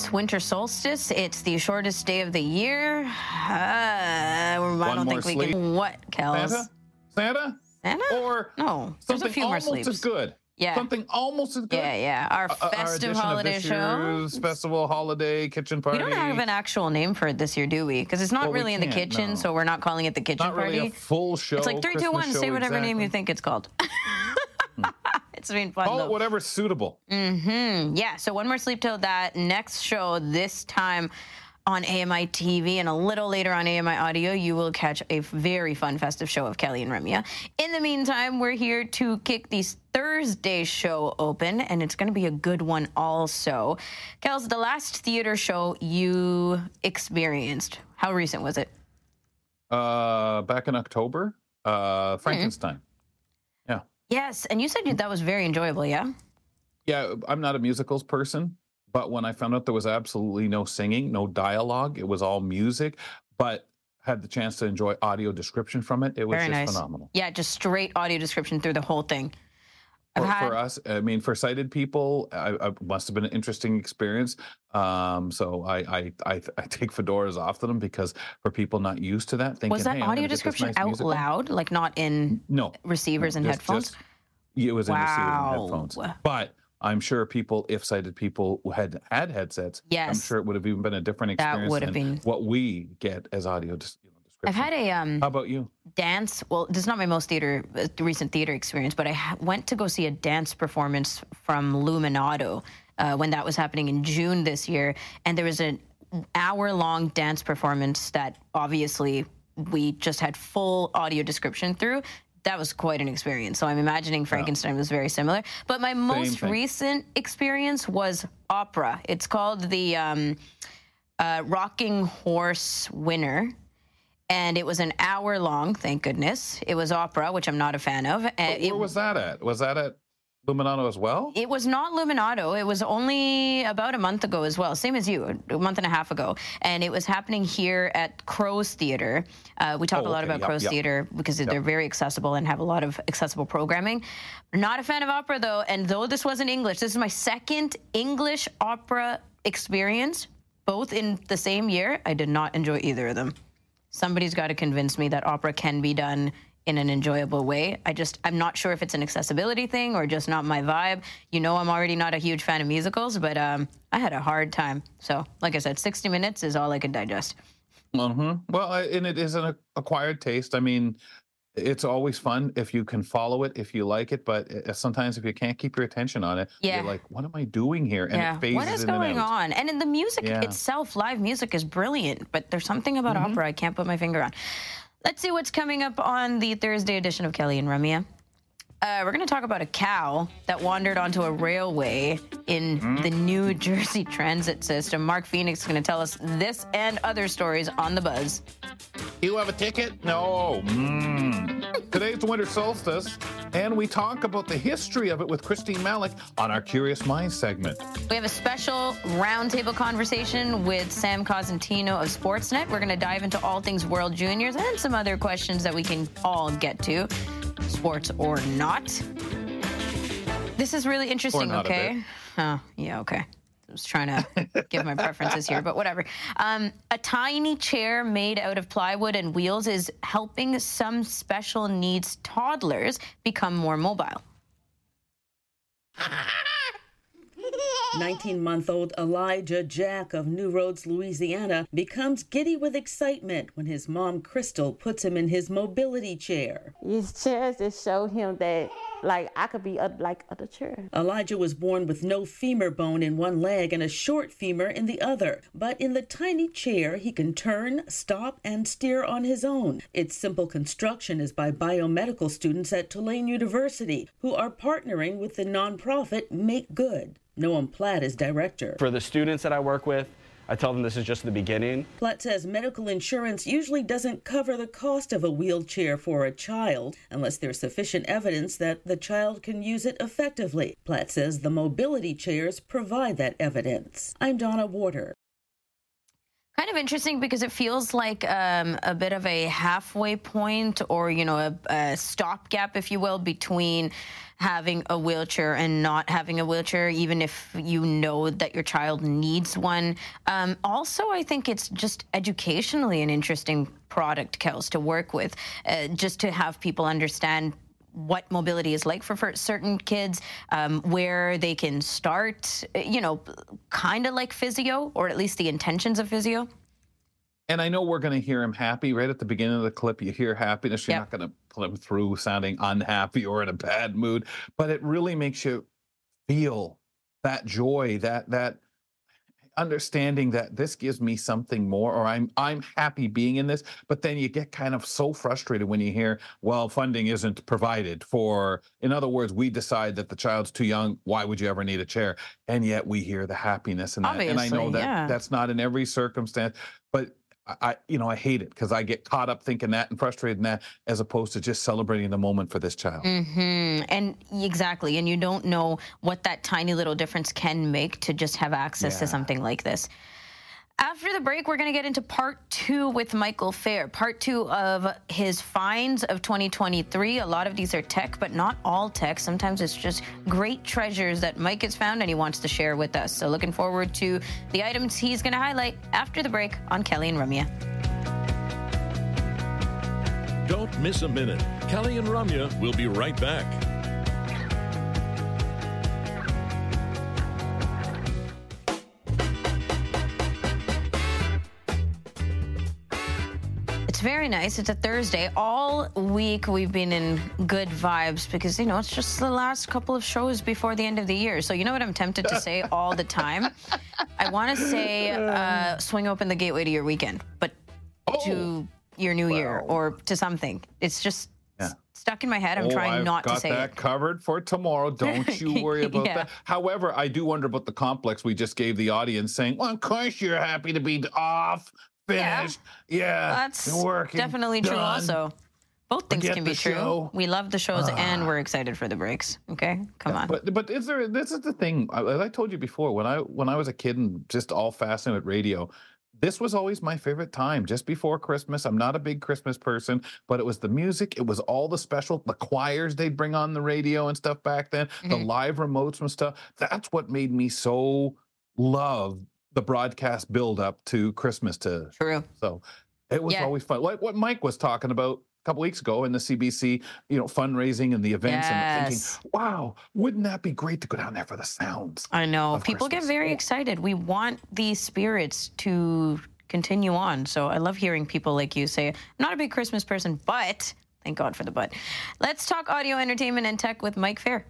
It's winter solstice. It's the shortest day of the year. Uh, I don't think we sleep? can. What, Kels? Santa? Santa? Santa? Or No, there's a something few more almost sleeps. as good. Yeah. Something almost as good. Yeah, yeah. Our our festive of holiday show. festival holiday kitchen party. We don't have an actual name for it this year, do we? Because it's not Well, really in the kitchen, no. so we're not calling it the kitchen Not party. really a full show. it's like three, two, one. Say whatever name you think it's called. it's been fun Call though. it whatever's suitable. Mm-hmm. Yeah, so one more sleep till that next show this time on AMI TV and a little later on AMI Audio, you will catch a very fun festive show of Kelly and Ramya. In the meantime, we're here to kick this Thursday show open, and it's going to be a good one also. Kels, the last theater show you experienced, how recent was it? Uh, back in October, Mm-hmm. uh, Frankenstein. Yeah. Yes, and you said that was very enjoyable, yeah? Yeah, I'm not a musicals person, but when I found out there was absolutely no singing, no dialogue, it was all music, but had the chance to enjoy audio description from it, it was Very just nice. phenomenal. Yeah, just straight audio description through the whole thing. For, for us, I mean, for sighted people, I, I must have been an interesting experience. Um, so I, I, I, I take fedoras off to them because for people not used to that, thinking, Was that hey, audio description nice out musical." loud, like not in No, receivers and just- headphones? just- it was in receivers and headphones. But I'm sure people, if sighted people had had headsets, Yes, I'm sure it would have even been a different That experience would have than been- what we get as audio dis- you know, I've had a um, How about you? dance. Well, this is not my most theater uh, recent theater experience, but I ha- went to go see a dance performance from Luminato uh, when that was happening in June this year, and there was an hour long dance performance that obviously we just had full audio description through. That was quite an experience. So I'm imagining Frankenstein was very similar. But my most thing. recent experience was opera. It's called the um, uh, Rocking Horse Winner and it was an hour long. Thank goodness. It was opera, which I'm not a fan of. And But it, where was that at? Was that at Luminato as well? it was not Luminato. It was only about a month ago as well, same as you, a month and a half ago. And it was happening here at Crow's Theater. Uh, we talk Oh, a lot okay. about Yep, Crow's yep. Theater because they're very accessible and have a lot of accessible programming. Not a fan of opera though, and though this wasn't English, this is my second English opera experience, both in the same year. I did not enjoy either of them somebody's got to convince me that opera can be done in an enjoyable way. I just I'm not sure if it's an accessibility thing or just not my vibe. You know, I'm already not a huge fan of musicals, but um, I had a hard time. So, like I said, 60 minutes is all I could digest. hmm Well, and it is an acquired taste. I mean, it's always fun if you can follow it, if you like it. But uh, sometimes if you can't keep your attention on it, Yeah. you're like, "What am I doing here?" And yeah, it phases what is in going and on? And in the music Yeah. itself, live music is brilliant, but there's something about Mm-hmm. opera I can't put my finger on. Let's see what's coming up on the Thursday edition of Kelly and Ramya. Uh, we're going to talk about a cow that wandered onto a railway in Mm. the New Jersey transit system. Mark Phoenix is going to tell us this and other stories on the buzz. You have a ticket? No. Mm. Today's the winter solstice, and we talk about the history of it with Christine Malec on our Curious Minds segment. We have a special roundtable conversation with Sam Cosentino of Sportsnet. We're going to dive into all things World Juniors and some other questions that we can all get to, sports or not. This is really interesting, okay? Oh, yeah, okay. I was trying to give my preferences here, but whatever. Um, a tiny chair made out of plywood and wheels is helping some special needs toddlers become more mobile. 19 month old Elijah Jack of New Roads, Louisiana, becomes giddy with excitement when his mom, Crystal, puts him in his mobility chair. These chairs just show him that, like, I could be uh, like other chairs. Elijah was born with no femur bone in one leg and a short femur in the other. But in the tiny chair, he can turn, stop, and steer on his own. Its simple construction is by biomedical students at Tulane University, who are partnering with the nonprofit Make Good. Noam Platt is director. For the students that I work with, I tell them this is just the beginning. Platt says medical insurance usually doesn't cover the cost of a wheelchair for a child unless there's sufficient evidence that the child can use it effectively. Platt says the mobility chairs provide that evidence. I'm Donna Warder. Kind of interesting because it feels like um, a bit of a halfway point or, you know, a, a stopgap, if you will, between having a wheelchair and not having a wheelchair, even if you know that your child needs one. Um, also, I think it's just educationally an interesting product, Kels, to work with, uh, just to have people understand what mobility is like for, for certain kids, um, where they can start, you know, kind of like physio, or at least the intentions of physio. And I know we're going to hear him happy right at the beginning of the clip. You hear happiness. You're Yep. not going to pull him through sounding unhappy or in a bad mood, but it really makes you feel that joy, that that understanding that this gives me something more or I'm I'm happy being in this but then you get kind of so frustrated when you hear well funding isn't provided for in other words we decide that the child's too young why would you ever need a chair and yet we hear the happiness in that and I know that yeah. that's not in every circumstance but I, you know I hate it because I get caught up thinking that and frustrated in that as opposed to just celebrating the moment for this child. hmm And exactly, and you don't know what that tiny little difference can make to just have access to something like this. After the break, we're going to get into part two with Michael Feir. Part two of his finds of 2023. A lot of these are tech, but not all tech. Sometimes it's just great treasures that Mike has found and he wants to share with us. So, looking forward to the items he's going to highlight after the break on Kelly and Ramya. Don't miss a minute. Kelly and Ramya will be right back. It's very nice. It's a Thursday. All week we've been in good vibes because, you know, it's just the last couple of shows before the end of the year. So, you know what I'm tempted to say all the time? I want to say uh, swing open the gateway to your weekend, but to your new year or to something. It's just Yeah. stuck in my head. I'm Oh, trying I've not to say that it. covered for tomorrow. Don't you worry about Yeah. that. However, I do wonder about the complex we just gave the audience, saying, "Well, of course you're happy to be off, finished, yeah, That's working, definitely true, done." also. Both things Forget can be true. show. We love the shows and we're excited for the breaks. Okay? Come on. But but is there? This is the thing. As I told you before, when I when I was a kid and just all fascinated with radio, this was always my favorite time. Just before Christmas, I'm not a big Christmas person, but it was the music. It was all the special, the choirs they'd bring on the radio and stuff back then, the Mhm. live remotes and stuff. That's what made me so love the broadcast build up to Christmas. To True. so, it was Yeah. always fun. Like what Mike was talking about a couple weeks ago in the CBC, you know, fundraising and the events and thinking, wow, wouldn't that be great to go down there for the sounds? I know. People get very excited. We want these spirits to continue on. So I love hearing people like you say, I'm not a big Christmas person, but thank God for the but. Let's talk audio entertainment and tech with Mike Feir.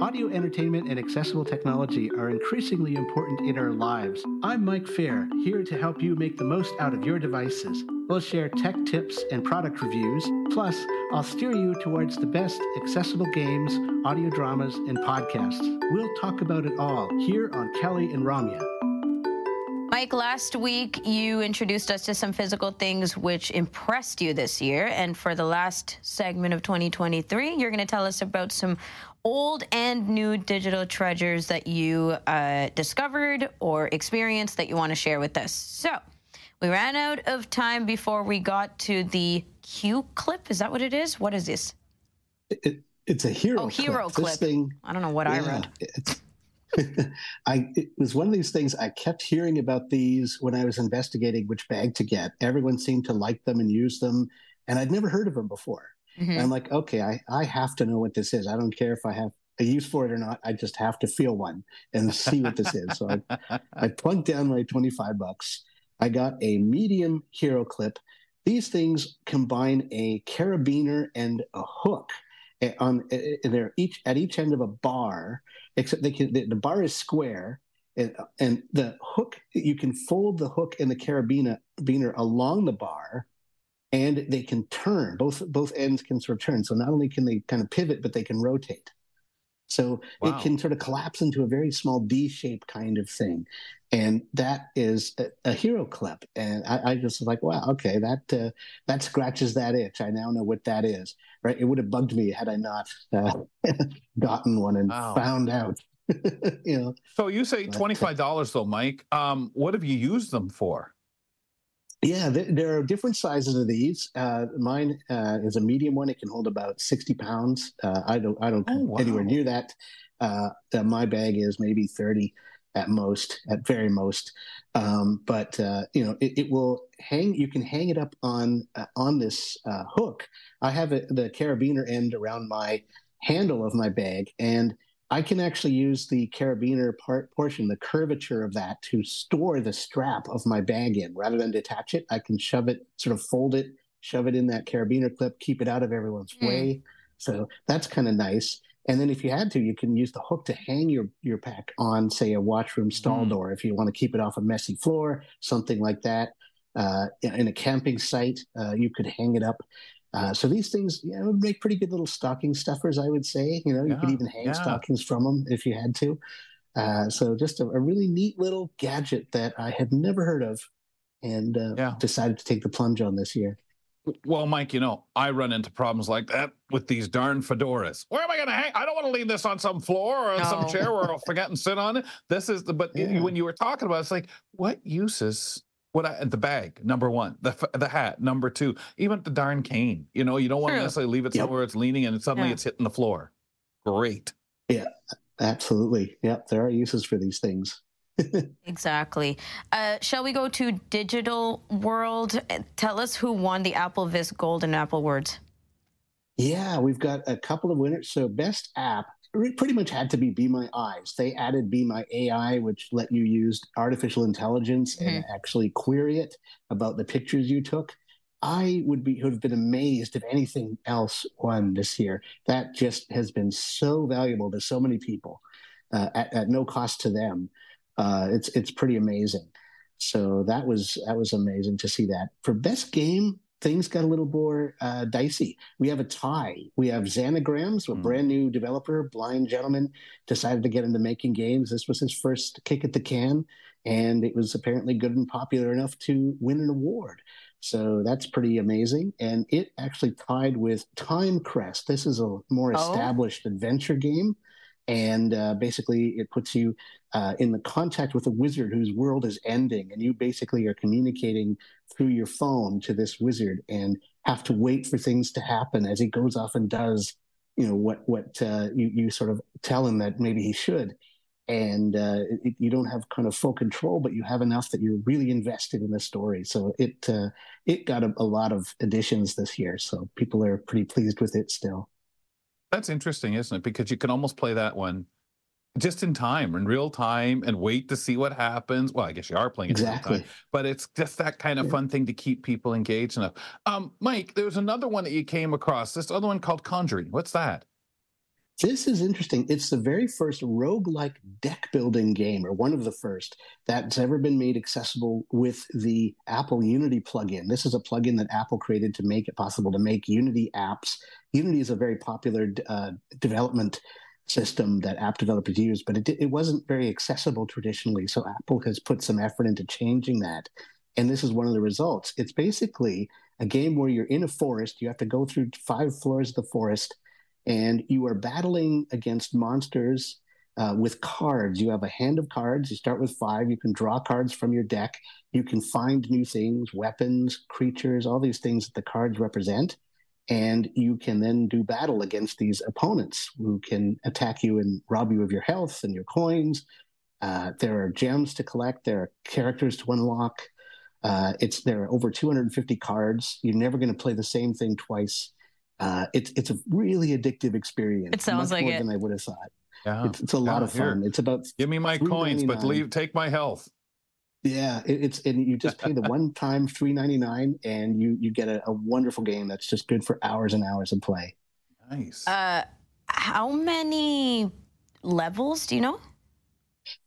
Audio entertainment and accessible technology are increasingly important in our lives. I'm Mike Feir, here to help you make the most out of your devices. We'll share tech tips and product reviews, plus, I'll steer you towards the best accessible games, audio dramas, and podcasts. We'll talk about it all here on Kelly and Ramya. Mike, last week you introduced us to some physical things which impressed you this year. And for the last segment of 2023, you're going to tell us about some old and new digital treasures that you uh, discovered or experienced that you want to share with us. So we ran out of time before we got to the Q clip. Is that what it is? What is this? It, it's a hero. Oh, hero clip. clip. This thing, I don't know what I read. It's, I it was one of these things. I kept hearing about these when I was investigating which bag to get. Everyone seemed to like them and use them, and I'd never heard of them before. Mhm. And I'm like, okay, I I have to know what this is. I don't care if I have a use for it or not. I just have to feel one and see what this is. So I I plugged down my 25 bucks. I got a medium hero clip. These things combine a carabiner and a hook eh, on eh, eh, they're each at each end of a bar, except they can the, the bar is square and, and the hook you can fold the hook and the carabiner along the bar and they can turn. Both both ends can sort of turn. So not only can they kind of pivot, but they can rotate. So wow. it can sort of collapse into a very small D-shaped kind of thing, and that is a, a HeroClip. And I, I, just was like, wow, okay, that uh, that scratches that itch. I now know what that is. Right? It would have bugged me had I not uh, gotten one and wow. found out. you know. So you say uh, twenty five dollars though, Mike. Um, what have you used them for? Yeah, there are different sizes of these. Uh, mine uh, is a medium one; it can hold about sixty pounds. Uh, I don't, I don't oh, wow. anywhere near that. Uh, my bag is maybe thirty at most, at very most. Um, but uh, you know, it, it, will hang. You can hang it up on uh, on this hook. I have a, the carabiner end around my handle of my bag, and I can actually use the carabiner part portion, the curvature of that, to store the strap of my bag in. Rather than detach it, I can shove it, sort of fold it, shove it in that carabiner clip, keep it out of everyone's mm. way. So that's kind of nice. And then if you had to, you can use the hook to hang your your pack on, say, a washroom stall mm. door if you want to keep it off a messy floor, something like that. Uh, in a camping site, uh, you could hang it up. Uh, so these things, you know, make pretty good little stocking stuffers, I would say. You know, you yeah, could even hang yeah. stockings from them if you had to. Uh, so just a, a, really neat little gadget that I had never heard of, and uh, yeah. decided to take the plunge on this year. Well, Mike, you know, I run into problems like that with these darn fedoras. Where am I going to hang? I don't want to leave this on some floor or on no. some chair where I'll forget and sit on it. This is the, but yeah. when you were talking about it, it's like, what uses what I, the bag number one the the hat number two even the darn cane you know you don't want to necessarily leave it yep. somewhere it's leaning and suddenly yeah. it's hitting the floor. Great. Yeah absolutely. Yep there are uses for these things. Exactly. Uh, shall we go to digital world? Tell us who won the AppleVis Golden Apple Awards yeah we've got a couple of winners. So best app pretty much had to be Be My Eyes. They added Be My AI, which let you use artificial intelligence mm-hmm. and actually query it about the pictures you took. I would be would have been amazed if anything else won this year. That just has been so valuable to so many people uh, at, at, no cost to them. Uh, it's it's pretty amazing. So that was that was amazing to see that. For best game, things got a little more uh, dicey. We have a tie. We have Xanagrams, a mm. brand new developer, blind gentleman, decided to get into making games. This was his first kick at the can, and it was apparently good and popular enough to win an award. So that's pretty amazing. And it actually tied with Timecrest. This is a more oh. established adventure game. And uh, basically, it puts you uh, in the contact with a wizard whose world is ending, and you basically are communicating through your phone to this wizard and have to wait for things to happen as he goes off and does, you know, what what uh, you you sort of tell him that maybe he should, and uh, it, you don't have kind of full control, but you have enough that you're really invested in the story. So it uh, it got a, a lot of additions this year, so people are pretty pleased with it still. That's interesting, isn't it? Because you can almost play that one just in time, in real time, and wait to see what happens. Well, I guess you are playing it exactly, time, but it's just that kind of yeah. fun thing to keep people engaged enough. Um, Mike, there was another one that you came across. This other one called Conjuring. What's that? This is interesting. It's the very first rogue-like deck building game, or one of the first, that's ever been made accessible with the Apple Unity plugin. This is a plugin that Apple created to make it possible to make Unity apps. Unity is a very popular uh, development system that app developers use, but it, it wasn't very accessible traditionally. So Apple has put some effort into changing that. And this is one of the results. It's basically a game where you're in a forest. You have to go through five floors of the forest, and you are battling against monsters uh, with cards. You have a hand of cards. You start with five. You can draw cards from your deck. You can find new things, weapons, creatures, all these things that the cards represent and you can then do battle against these opponents who can attack you and rob you of your health and your coins. Uh, there are gems to collect. There are characters to unlock. Uh, it's there are over 250 cards. You're never going to play the same thing twice. Uh, it's it's a really addictive experience. It sounds like more it. than I would have thought. Yeah, it's, it's a lot of fun. Here. It's about give me my coins, but leave take my health. Yeah, it, it's and you just pay the one time three ninety nine, and you you get a, a, wonderful game that's just good for hours and hours of play. Nice. Uh, how many levels do you know?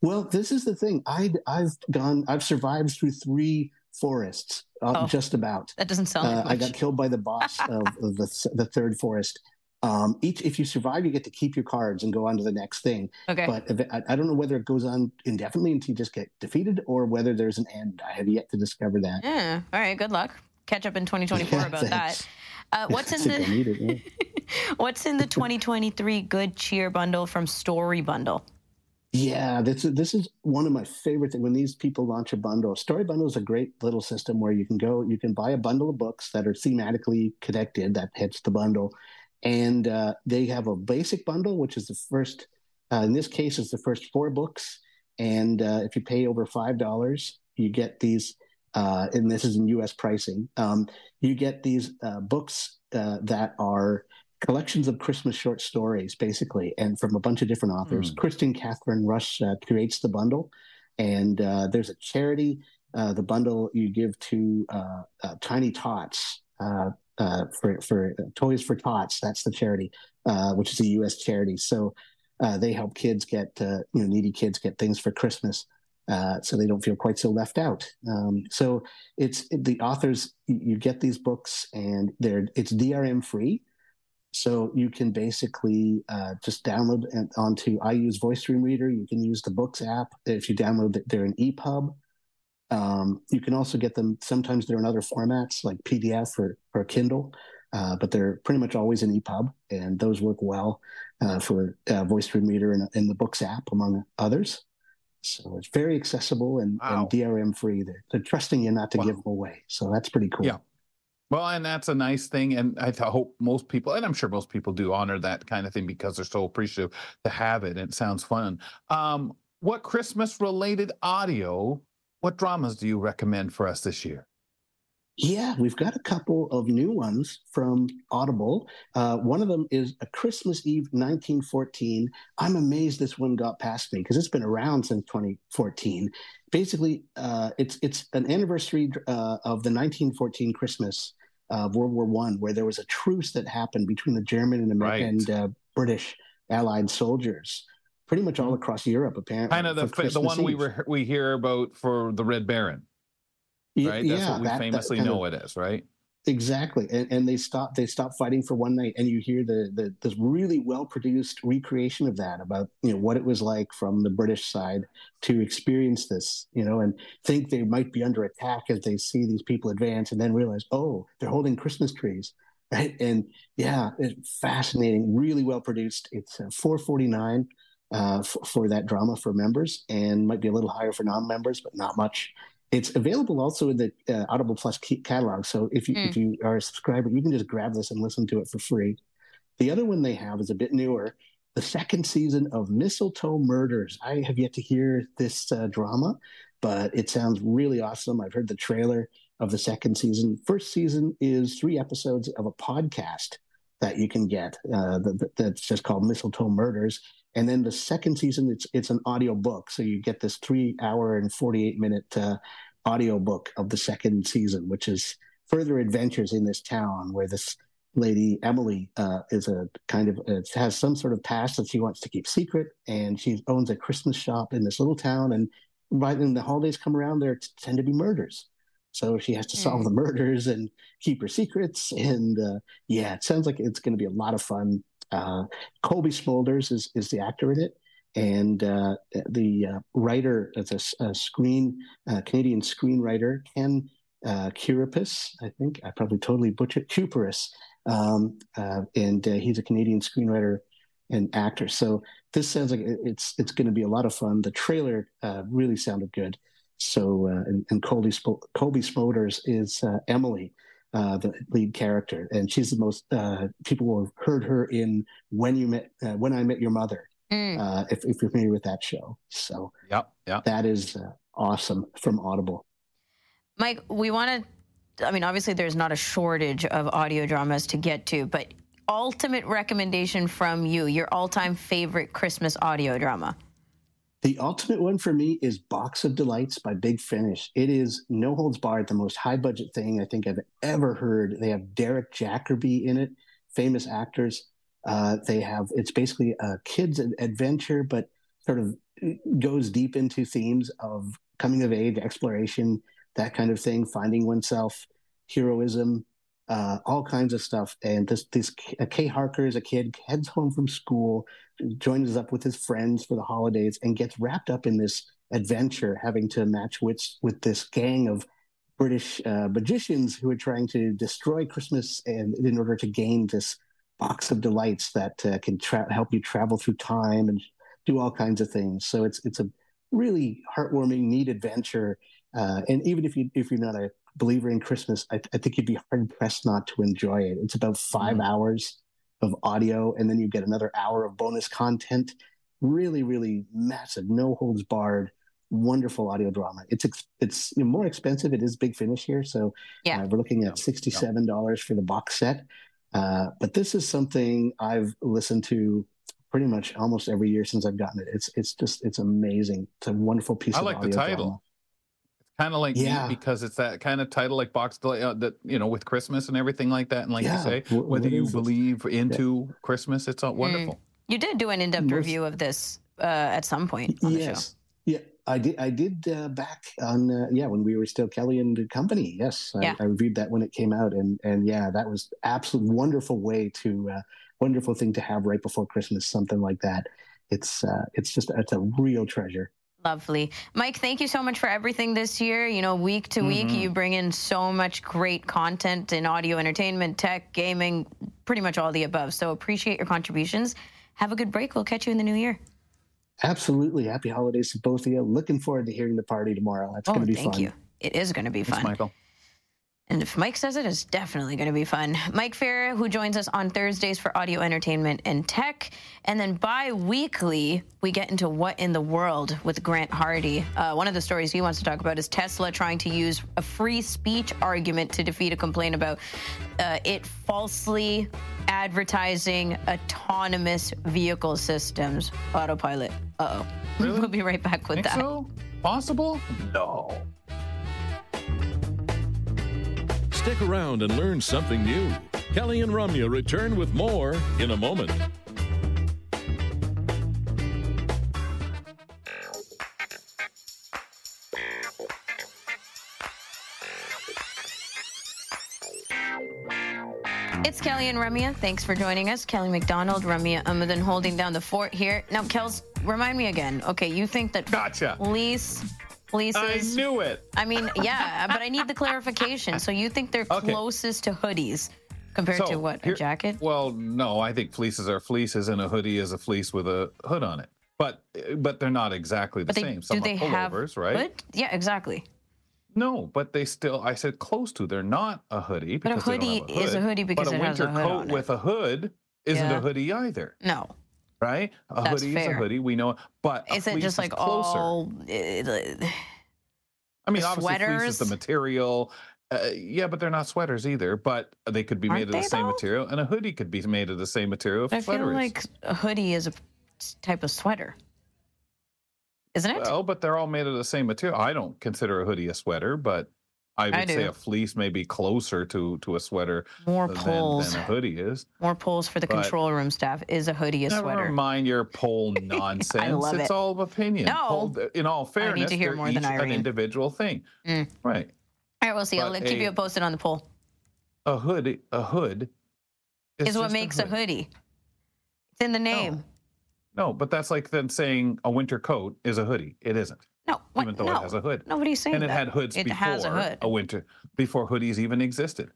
Well, this is the thing. I I've gone. I've survived through three forests, uh, Oh, just about. That doesn't sound like Uh, I got killed by the boss of, of the, the third forest. Um, each, if you survive, you get to keep your cards and go on to the next thing. Okay. But if I, I don't know whether it goes on indefinitely until you just get defeated, or whether there's an end. I have yet to discover that. Yeah. All right. Good luck. Catch up in 2024 Yeah, about that. Uh, what's in need it, the yeah. What's in the 2023 Good Cheer bundle from Story Bundle? Yeah, this is this is one of my favorite things. When these people launch a bundle, Story Bundle is a great little system where you can go, you can buy a bundle of books that are thematically connected that hits the bundle, and uh, they have a basic bundle, which is the first. Uh, in this case, it's the first four books, and uh, if you pay over five dollars, you get these. Uh, and this is in U.S. pricing. Um, you get these uh, books uh, that are collections of Christmas short stories, basically, and from a bunch of different authors. Hmm. Kristine Kathryn Rusch uh, creates the bundle, and uh, there's a charity. Uh, the bundle you give to uh, uh, Tiny Tots uh, uh, for for Toys for Tots. That's the charity, uh, which is a U.S. charity. So uh, they help kids get uh, you know needy kids get things for Christmas. Uh, so they don't feel quite so left out. Um, so it's the authors. You you get these books, and they're it's DRM free. So you can basically uh, just download it onto. I use Voice Dream Reader. You can use the Books app if you download it. They're in EPUB. Um, you can also get them. Sometimes they're in other formats like PDF or or Kindle, uh, but they're pretty much always in EPUB, and those work well uh, for uh, Voice Dream Reader and, and the Books app, among others. So it's very accessible and, Wow. and DRM free. They're, they're trusting you not to Wow. give them away. So that's pretty cool. Yeah. Well, and that's a nice thing. And I hope most people, and I'm sure most people do honor that kind of thing because they're so appreciative to have it. It sounds fun. Um, what Christmas related audio, what dramas do you recommend for us this year? Yeah, we've got a couple of new ones from Audible. Uh, one of them is A Christmas Eve 1914. I'm amazed this one got past me because it's been around since 2014. Basically, uh, it's it's an anniversary uh, of the 1914 Christmas of World War One, where there was a truce that happened between the German and American Right. and uh, British Allied soldiers, pretty much all across Europe. Apparently, Kind of the the one we Eve. were we hear about for the Red Baron, Y- right? That's what we that- that famously of- know it as, right? Exactly, and, and they stop they stop fighting for one night, and you hear the, the this really well produced recreation of that about you know what it was like from the British side to experience this, you know, and think they might be under attack as they see these people advance, and then realize oh they're holding Christmas trees, right? And yeah, it's fascinating, really well produced. It's four forty nine uh, f- for that drama for members, and might be a little higher for non members, but not much. It's available also in the uh, Audible Plus catalog. So if you Mm. if you are a subscriber, you can just grab this and listen to it for free. The other one they have is a bit newer. The second season of Mistletoe Murders. I have yet to hear this uh, drama, but it sounds really awesome. I've heard the trailer of the second season. First season is three episodes of a podcast that you can get. Uh, that, that's just called Mistletoe Murders. And then the second season, it's it's an audio book, so you get this three hour and forty eight minute uh, audio book of the second season, which is further adventures in this town where this lady Emily uh, is a kind of uh, has some sort of past that she wants to keep secret, and she owns a Christmas shop in this little town. And right when the holidays come around, there tend to be murders, so she has to solve Mm. the murders and keep her secrets. And uh, yeah, it sounds like it's going to be a lot of fun. Uh, Cobie Smulders is is the actor in it, and uh, the uh, writer a s- a, screen uh, Canadian screenwriter Ken uh, Kuripis. I think I probably totally butchered Kuperis, um, uh, and uh, he's a Canadian screenwriter and actor. So this sounds like it's it's going to be a lot of fun. The trailer uh, really sounded good. So uh, and, and Cobie Sp- Cobie Smulders is uh, Emily uh, the lead character, and she's the most uh, people will have heard her in when you met uh, when I met your mother. Mm. Uh, if, if you're familiar with that show, so Yep, yep. that is uh, awesome from Audible. Mike, we want to. I mean, obviously, there's not a shortage of audio dramas to get to, but ultimate recommendation from you, your all-time favorite Christmas audio drama. The ultimate one for me is Box of Delights by Big Finish. It is no holds barred, the most high budget thing I think I've ever heard. They have Derek Jacobi in it, famous actors. Uh, they have it's basically a kid's adventure, but sort of goes deep into themes of coming of age, exploration, that kind of thing, finding oneself, heroism, uh, all kinds of stuff. And this this Kay Harker is a kid heads home from school, joins up with his friends for the holidays, and gets wrapped up in this adventure, having to match wits with this gang of British uh, magicians who are trying to destroy Christmas and in order to gain this box of delights that uh, can tra- help you travel through time and do all kinds of things. So it's it's a really heartwarming, neat adventure. Uh, and even if you if you're not a believer in Christmas, I, I think you'd be hard pressed not to enjoy it. It's about 5 mm. hours of audio, and then you get another hour of bonus content. Really, really massive, no holds barred wonderful audio drama. It's ex- it's you know, more expensive. It is Big Finish here, so yeah. Uh, we're looking at sixty seven dollars for the box set. Uh, but this is something I've listened to pretty much almost every year since I've gotten it. It's it's just it's amazing. It's a wonderful piece. I of like the title. Drama. It's kind of like yeah. because it's that kind of title like box delay uh, that you know with Christmas and everything like that. And like yeah. you say, w- whether you believe into yeah. Christmas, it's all wonderful. Mm. You did do an in depth review of this uh, at some point on yes. the show. Yeah, I did. I did uh, back on uh, yeah when we were still Kelly and the Company. Yes, yeah. I, I, reviewed that when it came out, and and yeah, that was absolute wonderful way to uh, wonderful thing to have right before Christmas. Something like that. It's uh, it's just it's a real treasure. Lovely. Mike, thank you so much for everything this year. You know, week to week, mm-hmm. you bring in so much great content in audio entertainment, tech, gaming, pretty much all the above. So appreciate your contributions. Have a good break. We'll catch you in the new year. Absolutely. Happy holidays to both of you. Looking forward to hearing the party tomorrow. That's oh, going to be thank fun. Thank you. It is going to be Thanks, fun. Michael. And if Mike says it, it's definitely going to be fun. Mike Feir, who joins us on Thursdays for audio entertainment and tech. And then bi weekly, we get into what in the world with Grant Hardy. Uh, one of the stories he wants to talk about is Tesla trying to use a free speech argument to defeat a complaint about uh, it falsely advertising autonomous vehicle systems, autopilot. Uh oh. Really? we'll be right back with Think that. So? Possible? No. Stick around and learn something new. Kelly and Ramya return with more in a moment. It's Kelly and Ramya. Thanks for joining us. Kelly McDonald, Ramya Amuthan holding down the fort here. Now, Kels, remind me again. Okay, you think that gotcha. police fleeces. I knew it. I mean, yeah, but I need the clarification. So you think they're okay. closest to hoodies compared so, to what here, a jacket? Well, no, I think fleeces are fleeces, and a hoodie is a fleece with a hood on it. But but they're not exactly the they, same. Some do they pullovers, have right? Hood? Yeah, exactly. No, but they still. I said close to. They're not a hoodie. But a hoodie a hood, is a hoodie because but a it winter has a hood coat with a hood isn't yeah. a hoodie either. No. Right? A That's hoodie fair. is a hoodie. We know, but is it just like closer. all? I mean, obviously, fleece is the material. Uh, yeah, but they're not sweaters either. But they could be Aren't made of the same though? material, and a hoodie could be made of the same material. I feel is. like a hoodie is a type of sweater, isn't it? Well, but they're all made of the same material. I don't consider a hoodie a sweater, but I would I say a fleece may be closer to to a sweater More than, poles. than a hoodie is. More polls for the But- control room staff. Is a hoodie a Never sweater? mind your poll nonsense. I love it's it. all opinion. No. In all fairness, to hear more than an individual thing. Mm. Right. All right, we'll see. I'll But keep a- you posted on the poll. A hood, a hood Is what just makes hood. a hoodie. It's in the name. No, but that's like then saying a winter coat is a hoodie. It isn't, No, what? even though no. it has a hood. Nobody's saying and it that. had hoods It before has a hood. a, winter before hoodies even existed.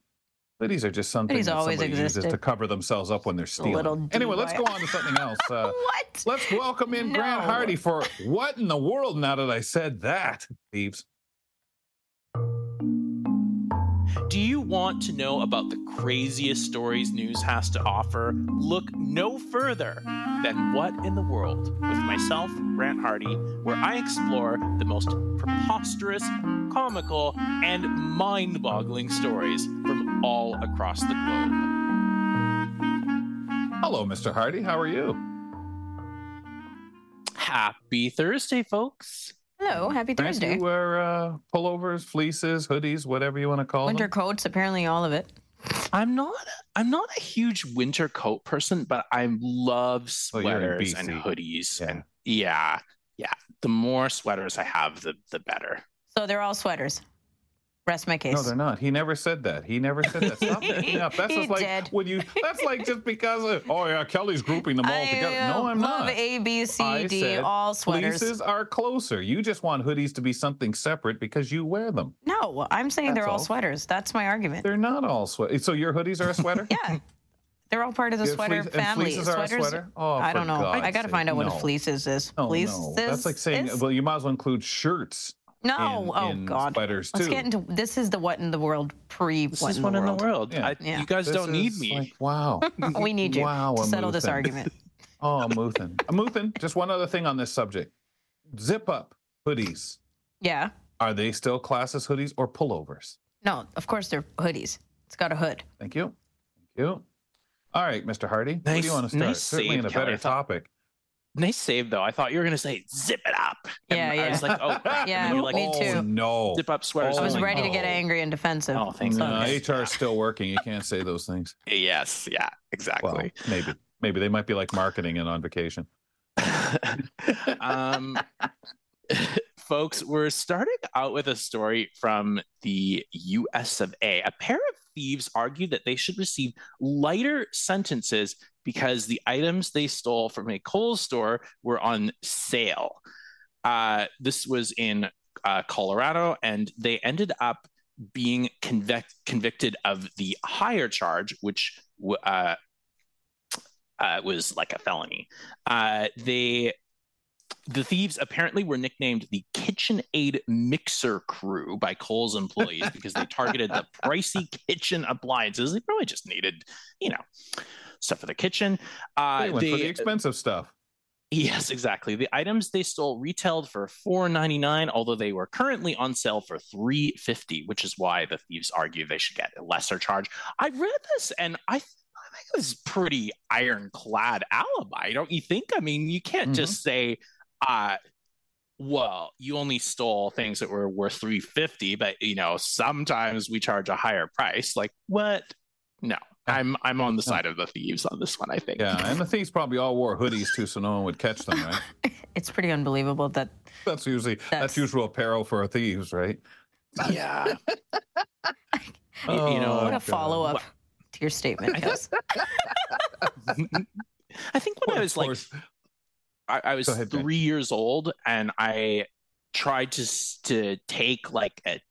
Hoodies are just something Hoodies that always somebody uses to cover themselves up when they're stealing. Anyway, let's go on to something else. Uh, what? let's welcome in Grant Hardy for what in the world? Now that I said that, thieves. Do you want to know about the craziest stories news has to offer? Look no further than What in the World with myself, Grant Hardy, where I explore the most preposterous, comical, and mind boggling stories from all across the globe. Hello, Mr. Hardy. How are you? Happy Thursday, folks. Hello, happy Grant, Thursday. You wear uh, pullovers, fleeces, hoodies, whatever you want to call Winter them. Winter coats, apparently all of it. I'm not I'm not a huge winter coat person, but I love Oh, sweaters and hoodies. Yeah. And yeah, yeah. The more sweaters I have, the the better. So they're all sweaters. Rest my case. No, they're not. He never said that. He never said that. Stop that. up. That's just like did. when you. That's like just because of. Oh yeah, Kelly's grouping them all I together. Uh, no, I'm love not. A, B, C, I D, said all sweaters. Fleeces are closer. You just want hoodies to be something separate because you wear them. No, I'm saying they're all all. sweaters. That's my argument. They're not all sweat. So your hoodies are a sweater? yeah. They're all part of the Yeah, sweater fleece- family. fleeces are a Sweaters. sweater? Oh, I don't know. I got to find out what no. a fleeces is. Oh, fleeces. no. That's like saying, is- well, you might as well include shirts. No. in- oh in God. sweaters, Let's too. get into this. Is the what in the world pre This what is in one the in world? the world. Yeah. I, Yeah. You guys This don't need me. Like, wow. we need you Wow, to settle this argument. Oh, Muthan. Muthan, just one other thing on this subject. Zip up hoodies. Yeah. Are they still classes hoodies or pullovers? No, of course they're hoodies. It's got a hood. Thank you. Thank you. All right, Mr. Hardy. Where do Nice- you want to start? nice Certainly save, in a better I thought- topic. Nice save though. I thought you were gonna say zip it up. And Yeah, I yeah. was like, oh, crap. Yeah, and you're like, me oh, too. no. Zip up sweaters. Oh, I was I'm like, ready to get angry and defensive. Oh, thank So- No, goodness. HR is still working. You can't say those things. Yes, yeah, Well, exactly. maybe. Maybe they might be like marketing and on vacation. um, folks, we're starting out with a story from the US of A. A pair of thieves argued that they should receive lighter sentences because the items they stole from a Kohl's store were on sale. Uh, this was in uh, Colorado, and they ended up being convic- convicted of the higher charge, which uh, uh, was like a felony. Uh, they the thieves apparently were nicknamed the KitchenAid Mixer Crew by Kohl's employees because they targeted the pricey kitchen appliances. They probably just needed, you know, stuff for the kitchen. Uh, They went for the expensive stuff. Yes, exactly. The items they stole retailed for $4.99, although they were currently on sale for $3.50, which is why the thieves argue they should get a lesser charge. I read this and I, th- I think it was pretty ironclad alibi, don't you think? I mean, you can't just say, uh, well, you only stole things that were worth 350, but you know, sometimes we charge a higher price. Like, what? No. I'm I'm on the side of the thieves on this one, I think. Yeah, and the thieves probably all wore hoodies too, so no one would catch them, right? It's pretty unbelievable that That's usually that's, That's- usual apparel for thieves, right? Yeah. Oh, you know, what a follow up to your statement, Kels. I think when I was like, I, I was Go ahead, Ben. three years old, and I tried to to take like a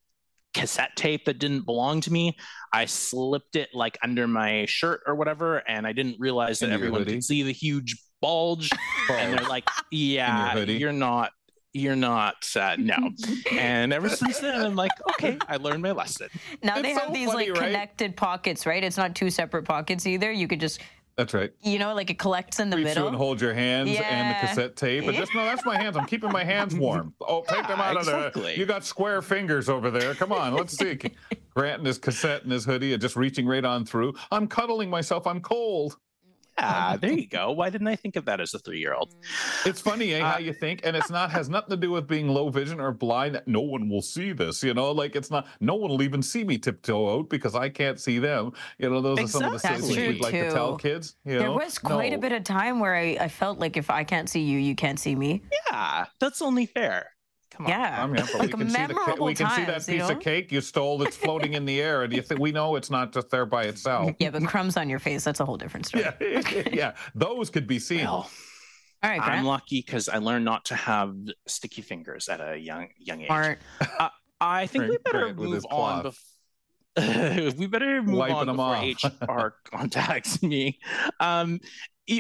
cassette tape that didn't belong to me. I slipped it like under my shirt or whatever, and I didn't realize that everyone hoodie? could see the huge bulge. and they're like, "Yeah, hoodie? you're not." You're not uh, no, and ever since then I'm like, okay, I learned my lesson. Now It's they have so these funny, like right? connected pockets, right? It's not two separate pockets either. You could just, That's right. you know, like it collects in the Reach middle. and hold your hands and the cassette tape. And just no, that's my hands. I'm keeping my hands warm. Oh, take them Yeah, out of exactly. there. You got square fingers over there. Come on, let's see. Grant and his cassette and his hoodie and just reaching right on through. I'm cuddling myself. I'm cold. Yeah, there you go. Why didn't I think of that as a three-year-old? It's funny, eh, Uh, how you think, and it's not has nothing to do with being low vision or blind. No one will see this, you know. Like it's not. No one will even see me tiptoe out because I can't see them. You know, those are some of the things we'd like to tell kids. You there know? was quite a bit of time where I, I felt like if I can't see you, you can't see me. Yeah, that's only fair. Come on. Yeah. I'm here, like we can see the we can see that times, you piece know? of cake you stole that's floating in the air, and you think we know it's not just there by itself. Yeah, but crumbs on your face, that's a whole different story. yeah, yeah, those could be seen. Well, All right, I'm lucky because I learned not to have sticky fingers at a young young age. Smart. Uh, I think we better Grant move on. cloth. Bef- we better move Wiping on them before off. HR contacts me. Um,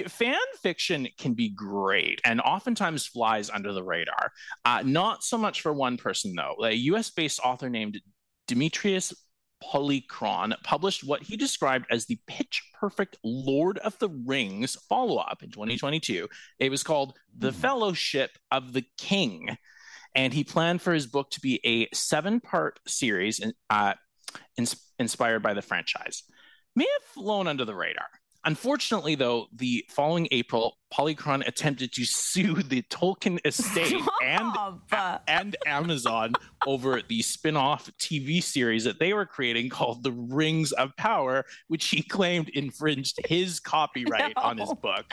fan fiction can be great and oftentimes flies under the radar. Uh, not so much for one person though. A U.S.-based author named Demetrius Polychron published what he described as the pitch perfect Lord of the Rings follow up in 2022. It was called The Fellowship of the King. And he planned for his book to be a seven part series uh, ins- inspired by the franchise. May have flown under the radar. Unfortunately, though, the following April, Polychron attempted to sue the Tolkien estate and Stop. and Amazon over the spin-off TV series that they were creating called The Rings of Power, which he claimed infringed his copyright on his No. book.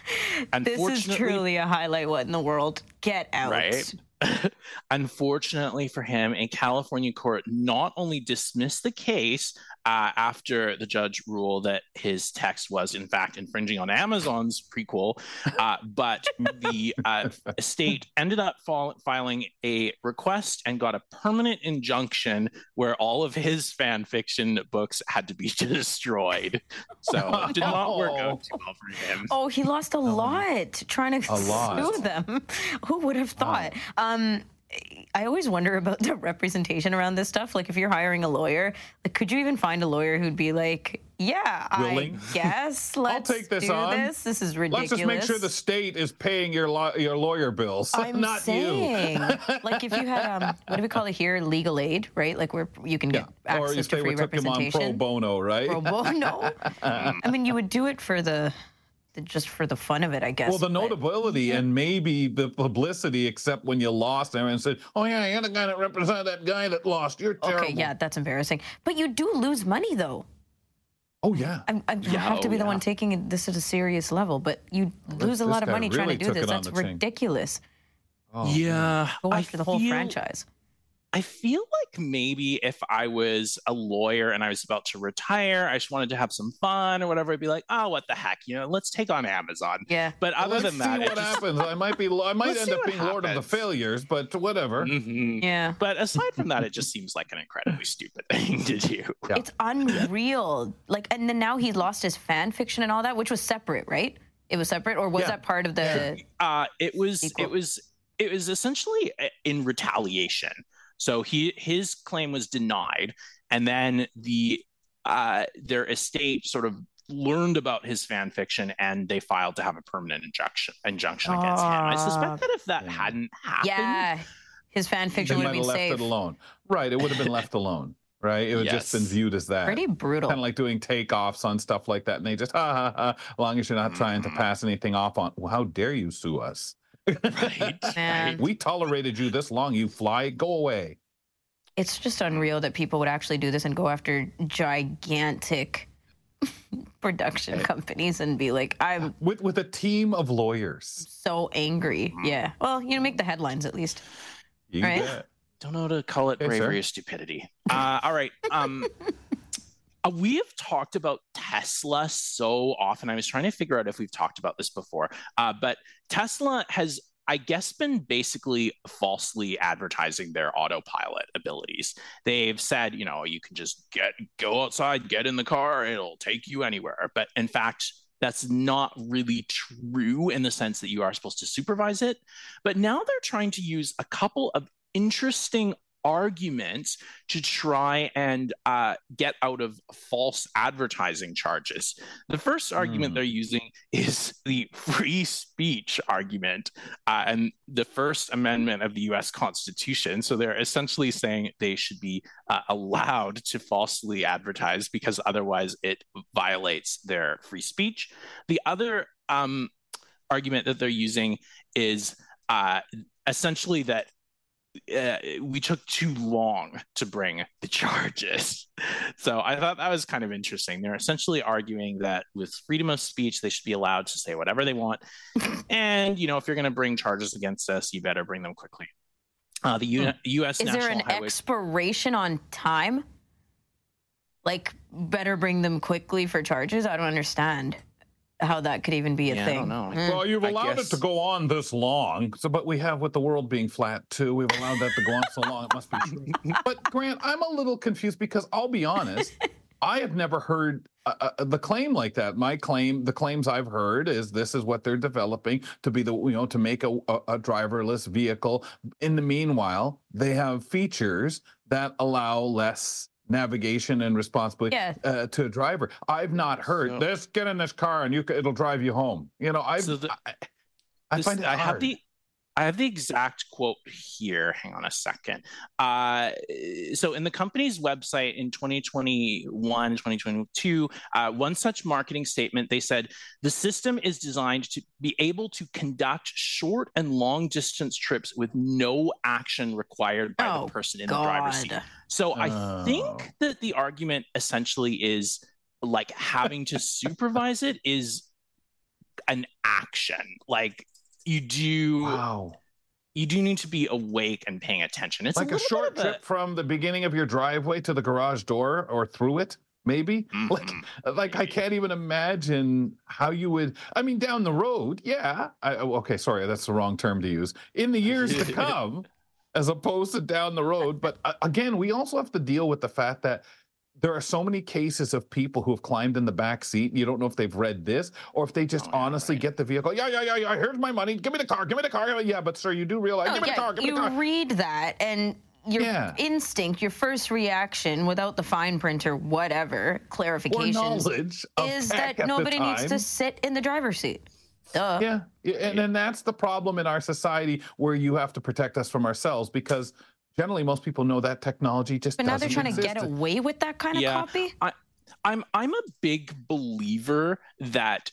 This is truly a highlight. What in the world? Get out. right? unfortunately for him, a California court not only dismissed the case uh, after the judge ruled that his text was, in fact, infringing on Amazon's prequel, uh, but the uh, state ended up fal- filing a request and got a permanent injunction where all of his fan fiction books had to be destroyed. So it did not work out too well for him. Oh, he lost a lot trying to A lot. sue them. Who would have thought? Um, I always wonder about the representation around this stuff. Like, if you're hiring a lawyer, like, could you even find a lawyer who'd be like, "Yeah, Willing? I guess let's I'll take this do on. this. This is ridiculous." Let's just make sure the state is paying your law- your lawyer bills, I'm not saying, you. like, if you had um, what do we call it here? Legal aid, right? Like, where you can get or access if to they free would took him on pro representation. bono, right? Pro bono. I mean, you would do it for the just for the fun of it, I guess. Well, the but- notability and maybe the publicity, except when you lost, everyone said, "Oh yeah, you're the guy that represented that guy that lost. You're terrible." Okay, yeah, that's embarrassing. But you do lose money, though. Oh yeah. I, I have to oh, be the yeah. one taking this at a serious level, but you lose a lot of guy money trying to do this. That's ridiculous. Oh, yeah, Go I after the whole feel- franchise. I feel like maybe if I was a lawyer and I was about to retire, I just wanted to have some fun or whatever. I'd be like, oh, what the heck, you know, let's take on Amazon. Yeah. But other Let's than that, see what just- happens. I might be. I might Let's end up what being Lord of the. Failures, but whatever. Mhm. Yeah. But aside from that, it just seems like an incredibly stupid thing to do. Yeah. It's unreal. Like, and then now he lost his fan fiction and all that, which was separate, right? It was separate, or was Yeah. that part of the? Uh, it was Equal. it was it was essentially uh, in retaliation. So he his claim was denied, and then the uh, their estate sort of learned about his fan fiction and they filed to have a permanent injunction injunction against him. I suspect that if that Yeah. hadn't happened, Yeah, his fan fiction would might have have been left safe. it alone. Right. It would have been left alone. Right. It would have just been viewed as that. Pretty brutal. Kind of like doing takeoffs on stuff like that, and they just ha ha ha. As long as you're not trying to Mhm. pass anything off on. Well, how dare you sue us? Right? Man. We tolerated you this long. You fly. Go away. It's just unreal that people would actually do this and go after gigantic production companies and be like, I'm With with a team of lawyers. so angry. Yeah. Well, you know, make the headlines at least. You Right? bet. Don't know how to call it Okay, sir. bravery or stupidity. Uh, all right. Um, uh, we have talked about Tesla so often. I was trying to figure out if we've talked about this before, uh, but Tesla has, I guess, been basically falsely advertising their autopilot abilities. They've said, you know, you can just get go outside, get in the car, it'll take you anywhere. But in fact, that's not really true in the sense that you are supposed to supervise it. But now they're trying to use a couple of interesting arguments to try and uh, get out of false advertising charges. The first argument Hmm. they're using is the free speech argument uh, and the First Amendment of the US Constitution. So they're essentially saying they should be uh, allowed to falsely advertise because otherwise it violates their free speech. The other um, argument that they're using is uh, essentially that uh, we took too long to bring the charges. So I thought that was kind of interesting. They're essentially arguing that with freedom of speech, they should be allowed to say whatever they want. and, you know, if you're going to bring charges against us, you better bring them quickly. Uh, the U- U.S. Is National there an Highway. expiration on time? Like, better bring them quickly for charges? I don't understand how that could even be a Yeah, I thing. don't know. Mm. Well, you've allowed it to go on this long. So, but we have with the world being flat too. We've allowed that to go on so long. It must be true. But Grant, I'm a little confused because I'll be honest. I have never heard uh, uh, the claim like that. My claim, the claims I've heard is this is what they're developing to be the you know to make a, a, a driverless vehicle. In the meanwhile, they have features that allow less navigation and responsibility Yeah. uh, to a driver. I've not heard So- this. Get in this car and you it'll drive you home. You know, I've So the- I, I This- find it I have hard. the I have the exact quote here. Hang on a second. Uh, so, in the company's website in 2021, 2022, uh, one such marketing statement, they said the system is designed to be able to conduct short and long distance trips with no action required by Oh, the person in the driver's seat. God. So, I Oh. think that the argument essentially is like having to supervise it is an action. Like you do Wow. you do need to be awake and paying attention. It's like a, little short a- trip from the beginning of your driveway to the garage door or through it maybe like Mm-hmm. like i can't even imagine how you would i mean down the road yeah I, oh, okay sorry that's the wrong term to use in the years to come as opposed to down the road but uh, again we also have to deal with the fact that there are so many cases of people who have climbed in the back seat and you don't know if they've read this or if they just oh, honestly get the vehicle yeah yeah yeah yeah here's my money give me the car give me the car yeah but sir you do realize Oh, give me yeah, the car give me you the car read that and your Yeah. instinct, your first reaction without the fine print or whatever clarifications knowledge is that nobody needs to sit in the driver's seat. Duh. Yeah, yeah, and then that's the problem in our society where you have to protect us from ourselves because generally most people know that technology just. But now they're doesn't trying to get away with that kind of copy. I, I'm I'm a big believer that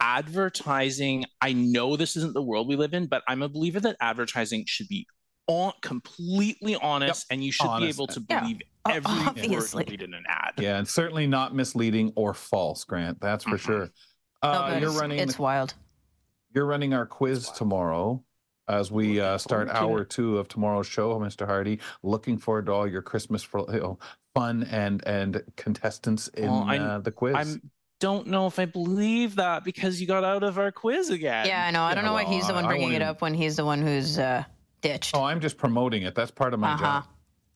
advertising. I know this isn't the world we live in, but I'm a believer that advertising should be on completely honest, and you should Honest. be able to believe o- every obviously. you read in an ad. Yeah, and certainly not misleading or false, Grant. That's for sure. Uh, but you're running. it's wild. You're running our quiz tomorrow. As we uh, start forward hour two of tomorrow's show, Mr. Hardy, looking forward to all your Christmas for, you know, fun and and contestants in Well, uh, the quiz. I don't know if I believe that because you got out of our quiz again. Yeah, I know. I don't yeah, know why he's the one bringing it up when he's the one who's uh, ditched. oh, I'm just promoting it. That's part of my Uh-huh. job.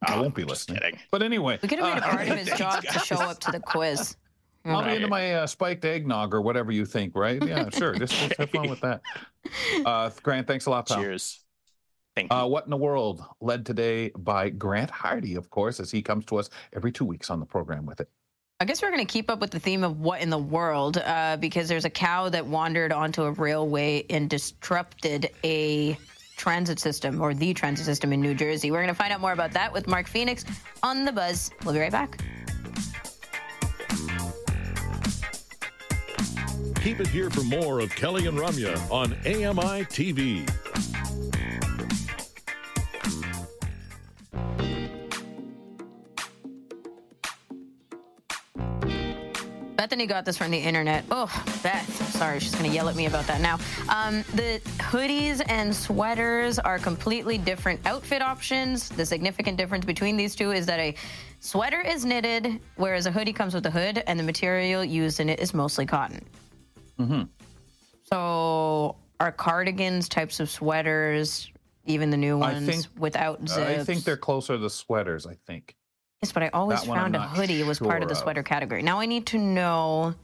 I won't be listening. kidding. But anyway, We could have made it uh, part of his job to show up to the quiz. I'll be into my uh, spiked eggnog or whatever you think, right? Yeah, sure. Just, just have fun with that. Uh, Grant, thanks a lot, pal. Cheers. Thank you. Uh, what in the world led today by Grant Hardy, of course, as he comes to us every two weeks on the program with it. I guess we're going to keep up with the theme of what in the world, uh, because there's a cow that wandered onto a railway and disrupted a transit system or the transit system in New Jersey. We're going to find out more about that with Mark Phoenix on The Buzz. We'll be right back. Keep it here for more of Kelly and Ramya on AMI TV. Bethany got this from the internet. Oh, Beth. Sorry, she's going to yell at me about that now. Um, the hoodies and sweaters are completely different outfit options. The significant difference between these two is that a sweater is knitted, whereas a hoodie comes with a hood, and the material used in it is mostly cotton. Mm-hmm. So, are cardigans types of sweaters, even the new ones think- without zips? I think they're closer to sweaters, I think. Yes, but I always That found a hoodie was part of the sure of. sweater category. Now I need to know.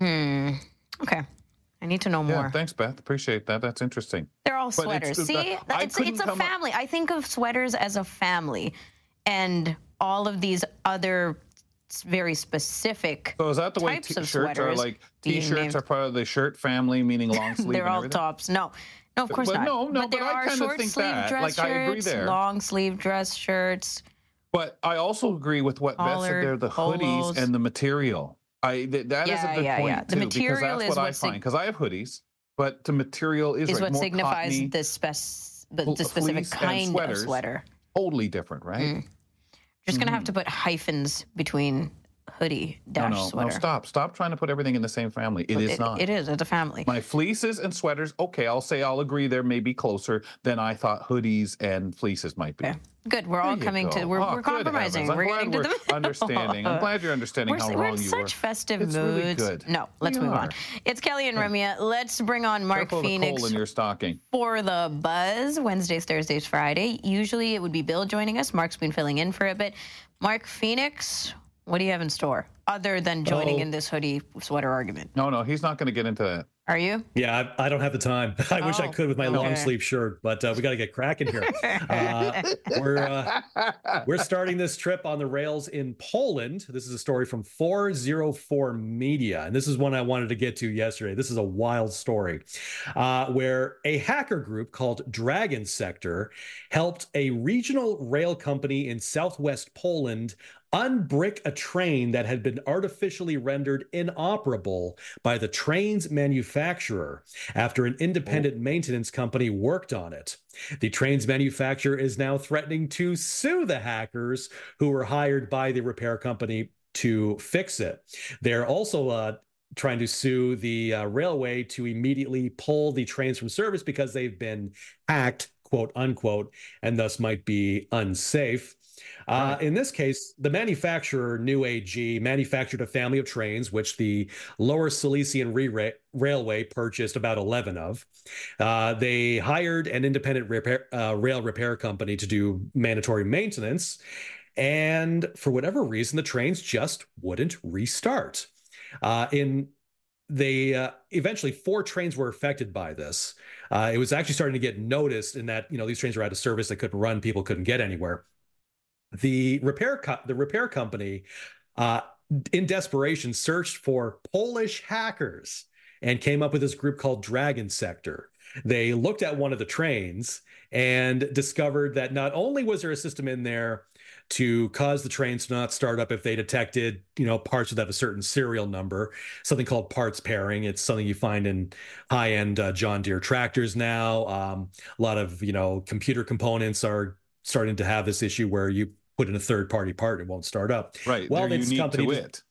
Hmm. Okay. I need to know more. Yeah, thanks, Beth. Appreciate that. That's interesting. They're all But it's- sweaters. See, uh, I it's it's a come up- family. I think of sweaters as a family, and all of these other very specific. So is that the way t-shirts are like? T-shirts are part of the shirt family, meaning long sleeve. They're all everything? tops. No, no, of course But not. no, no, but there but I are short think sleeve that. dress Like, I agree shirts, there. long sleeve dress shirts. But I also agree with what Beth said there: the polos. hoodies and the material. I th- that is Yeah, a good yeah, point yeah. The too, material because that's is what I sig- find. Because I have hoodies, but the material is, Is like what signifies cottony, the spec, the, the specific kind of sweater. totally different, right? Mm. Just gonna have Mhm. to put hyphens between hoodie dash no, sweater. no! Stop! Stop trying to put everything in the same family. It is not. It is. It's a family. My fleeces and sweaters. Okay, I'll say I'll agree. They're maybe closer than I thought hoodies and fleeces might be. Good. We're all There you coming to. We're, Oh, we're compromising. I'm We're glad getting to the understanding. I'm glad you're understanding We're, how we're wrong in you such were. festive It's moods. really good. No, let's We move on. It's Kelly and Ramya. Let's bring on Mark Careful the Phoenix coal in your stocking. for the buzz Wednesdays, Thursdays, Friday. Usually it would be Bill joining us. Mark's been filling in for a bit. Mark Phoenix, what do you have in store other than joining Oh. in this hoodie sweater argument? No, no, he's not going to get into that. Are you? Yeah, I, I don't have the time. I wish I Oh, could with my long sleeve shirt, but uh, we got to get cracking here. Uh, we're uh, we're starting this trip on the rails in Poland. This is a story from 404 Media, and this is one I wanted to get to yesterday. This is a wild story, uh, where a hacker group called Dragon Sector helped a regional rail company in southwest Poland unbrick a train that had been artificially rendered inoperable by the train's manufacturer after an independent maintenance company worked on it. The train's manufacturer is now threatening to sue the hackers who were hired by the repair company to fix it. They're also uh, trying to sue the uh, railway to immediately pull the trains from service because they've been hacked, quote unquote, and thus might be unsafe. Uh, in this case, the manufacturer, Newag, manufactured a family of trains, which the Lower Silesian Re- Railway purchased about 11 of. Uh, they hired an independent repair, uh, rail repair company to do mandatory maintenance. And for whatever reason, the trains just wouldn't restart. Uh, in they uh, eventually four trains were affected by this. Uh, it was actually starting to get noticed in that you know these trains were out of service, they couldn't run, people couldn't get anywhere. The repair co- the repair company, uh, in desperation, searched for Polish hackers and came up with this group called Dragon Sector. They looked at one of the trains and discovered that not only was there a system in there to cause the trains to not start up if they detected, you know, parts that have a certain serial number, something called parts pairing. It's something you find in high-end uh, John Deere tractors now. Um, a lot of, you know, computer components are starting to have this issue where you put in a third-party part, it won't start up. Right. Well, They're this company it.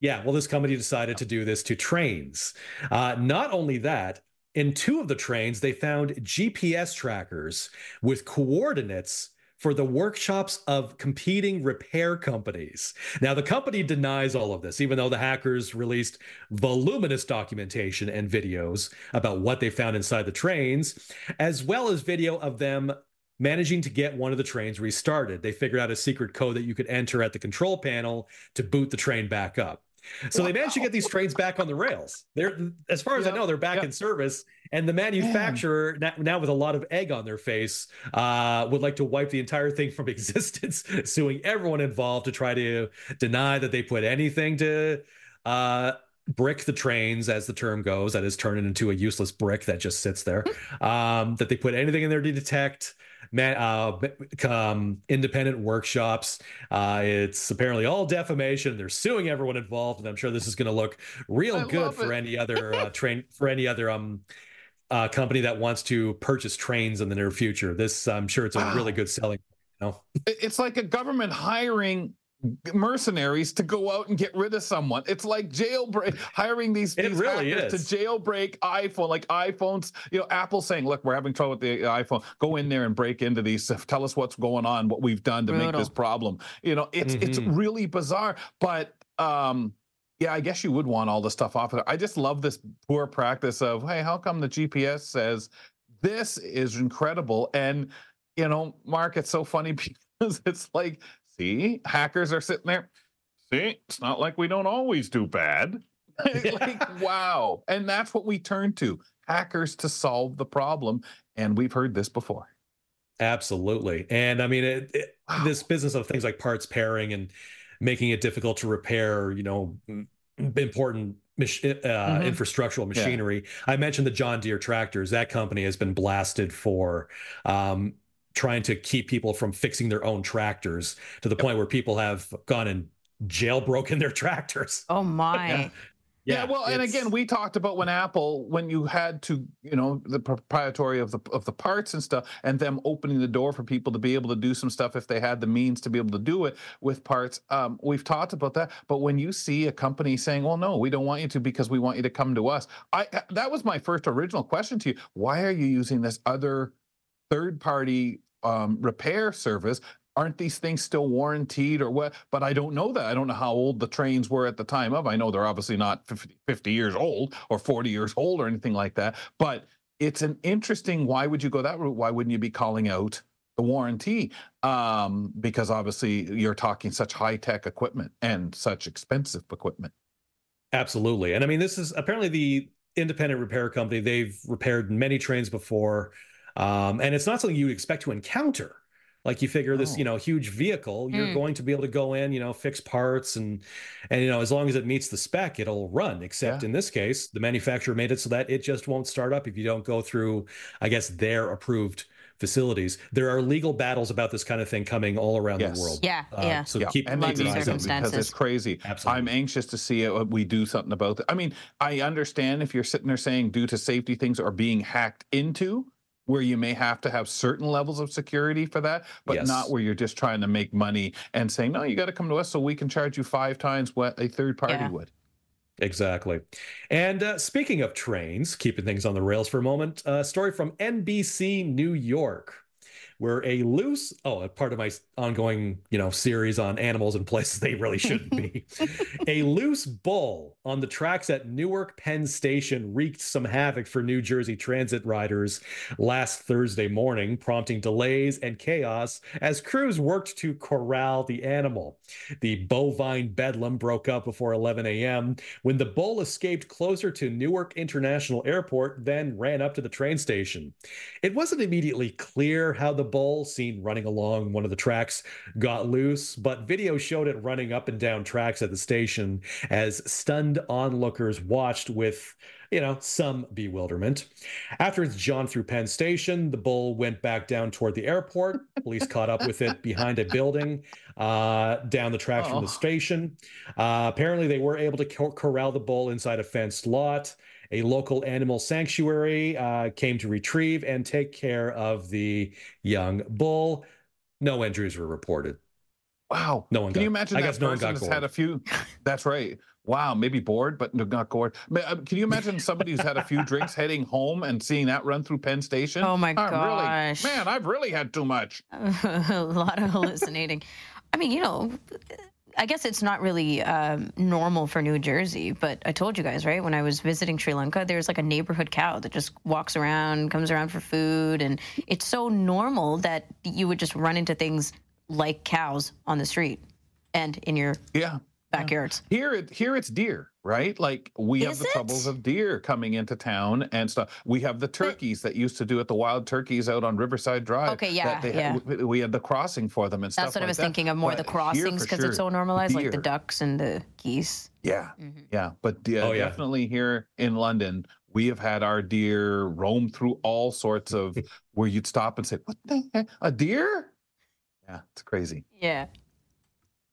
yeah, well, this company decided to do this to trains. Uh, not only that, in two of the trains, they found GPS trackers with coordinates for the workshops of competing repair companies. Now, the company denies all of this, even though the hackers released voluminous documentation and videos about what they found inside the trains, as well as video of them managing to get one of the trains restarted. They figured out a secret code that you could enter at the control panel to boot the train back up. So they managed to get these trains back on the rails. They're, as far as I know, they're back in service. And the manufacturer, now, now with a lot of egg on their face, uh, would like to wipe the entire thing from existence, suing everyone involved to try to deny that they put anything to uh, brick the trains, as the term goes. That is, turn it into a useless brick that just sits there. Um, that they put anything in there to detect man, uh, um, independent workshops. Uh, it's apparently all defamation. They're suing everyone involved, and I'm sure this is going to look real I good for it. any other uh, train for any other um uh, company that wants to purchase trains in the near future. This, I'm sure, it's a really good selling. You know, It's like a government hiring mercenaries to go out and get rid of someone. It's like jailbreak, hiring these, It these really hackers is. to jailbreak iPhone, like iPhones. You know, Apple saying, "Look, we're having trouble with the iPhone. Go in there and break into these. Tell us what's going on, what we've done to make this problem." You know, it's it's Mhm. really bizarre, but um. Yeah, I guess you would want all the stuff off of there. I just love this poor practice of, hey, how come the GPS says this is incredible? And you know, Mark, it's so funny because it's like, see, hackers are sitting there. See, it's not like we don't always do bad. like, wow. And that's what we turn to hackers to solve the problem. And we've heard this before. absolutely. And I mean, it, it- Wow. this business of things like parts pairing and making it difficult to repair, you know, important mach- uh, Mhm. infrastructural machinery. I mentioned the John Deere tractors. That company has been blasted for um, trying to keep people from fixing their own tractors to the point where people have gone and jailbroken their tractors. Oh my. Yeah, well, and again, we talked about when Apple, when you had to, you know, the proprietary of the of the parts and stuff, and them opening the door for people to be able to do some stuff if they had the means to be able to do it with parts. Um, we've talked about that, but when you see a company saying, "Well, no, we don't want you to because we want you to come to us," I that was my first original question to you: Why are you using this other third party um, repair service? Aren't these things still warranted or what? But I don't know that. I don't know how old the trains were at the time of. I know they're obviously not 50, 50 years old or 40 years old or anything like that. But it's an interesting. Why would you go that route? Why wouldn't you be calling out the warranty? Um, because obviously you're talking such high tech equipment and such expensive equipment. Absolutely. And I mean, this is apparently the independent repair company. They've repaired many trains before. Um, and it's not something you would expect to encounter. Like you figure this, No. you know, huge vehicle, you're Mm. going to be able to go in, you know, fix parts and and you know, as long as it meets the spec, it'll run. Except Yeah. in this case, the manufacturer made it so that it just won't start up if you don't go through, I guess, their approved facilities. There are legal battles about this kind of thing coming all around Yes. the world. Yeah, Uh, yeah. So Yeah, keep and Lots they eyes on it. because it's crazy. Absolutely. I'm anxious to see it. We do something about it. I mean, I understand if you're sitting there saying due to safety things are being hacked into, where you may have to have certain levels of security for that, but Yes. not where you're just trying to make money and saying, no, you got to come to us so we can charge you five times what a third party Yeah. would. Exactly. And uh, speaking of trains, keeping things on the rails for a moment, a story from NBC New York where a loose oh a part of my ongoing you know series on animals and places they really shouldn't be. A loose bull on the tracks at newark penn station wreaked some havoc for new jersey transit riders last thursday morning prompting delays and chaos as crews worked to corral the animal. The bovine bedlam broke up before 11 a.m when the bull escaped closer to newark international airport then ran up to the train station. It wasn't immediately clear how the bull seen running along one of the tracks got loose, but video showed it running up and down tracks at the station as stunned onlookers watched with, you know, some bewilderment. After its jaunt through Penn Station, the bull went back down toward the airport. Police caught up with it behind a building uh, down the tracks oh. from the station. Uh, apparently, they were able to corral the bull inside a fenced lot a local animal sanctuary uh, came to retrieve and take care of the young bull. No injuries were reported. Wow. No one. Can got, you imagine I that guess no one person got has gored. had a few? That's right. Wow, maybe bored, but not gored. uh, Can you imagine somebody who's had a few drinks heading home and seeing that run through Penn Station? Oh my I'm gosh. Really, man, I've really had too much. a lot of hallucinating. I mean, you know, I guess it's not really um, normal for New Jersey, but I told you guys, right? When I was visiting Sri Lanka, there's like a neighborhood cow that just walks around, comes around for food. And it's so normal that you would just run into things like cows on the street and in your yeah backyards. Here, it here it's deer, right? Like we have the it? troubles of deer coming into town and stuff. We have the turkeys that used to do it, the wild turkeys out on Riverside Drive. Okay, yeah, that they had- we- we had the crossing for them and stuff. That's what I was that. thinking of more the But here, crossings because sure, it's so normalized, like the ducks and the geese. Yeah, mm-hmm. yeah, but yeah, Oh, yeah. definitely here in London, we have had our deer roam through all sorts of where you'd stop and say, "What the heck? A deer?" Yeah, it's crazy. Yeah.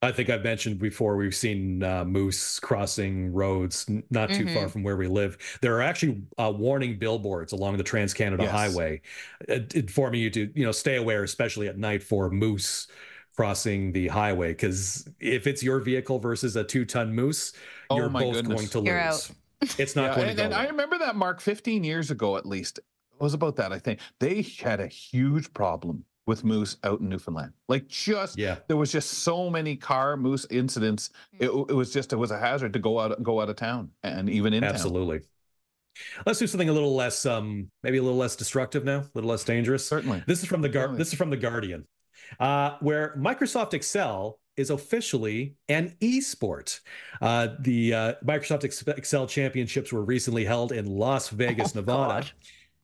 I think I've mentioned before we've seen uh, moose crossing roads not too far Mhm. from where we live. There are actually uh, warning billboards along the Trans Canada Yes. Highway, uh, informing you to you know stay aware, especially at night, for moose crossing the highway. Because if it's your vehicle versus a two-ton moose, Oh you're both goodness. going to lose. You're out. It's not Yeah, going and, to go. and I remember that Mark 15 years ago at least. It was about that, I think. They had a huge problem with moose out in Newfoundland. Like just yeah, there was just so many car moose incidents. It, it was just it was a hazard to go out go out of town and even in town. absolutely. Let's do something a little less, um, maybe a little less destructive now, a little less dangerous. Certainly. This is from the Guar- Certainly. This is from the Guardian, uh, where Microsoft Excel is officially an e-sport. Uh, the uh, Microsoft Excel Championships were recently held in Las Vegas, Oh, Nevada, God.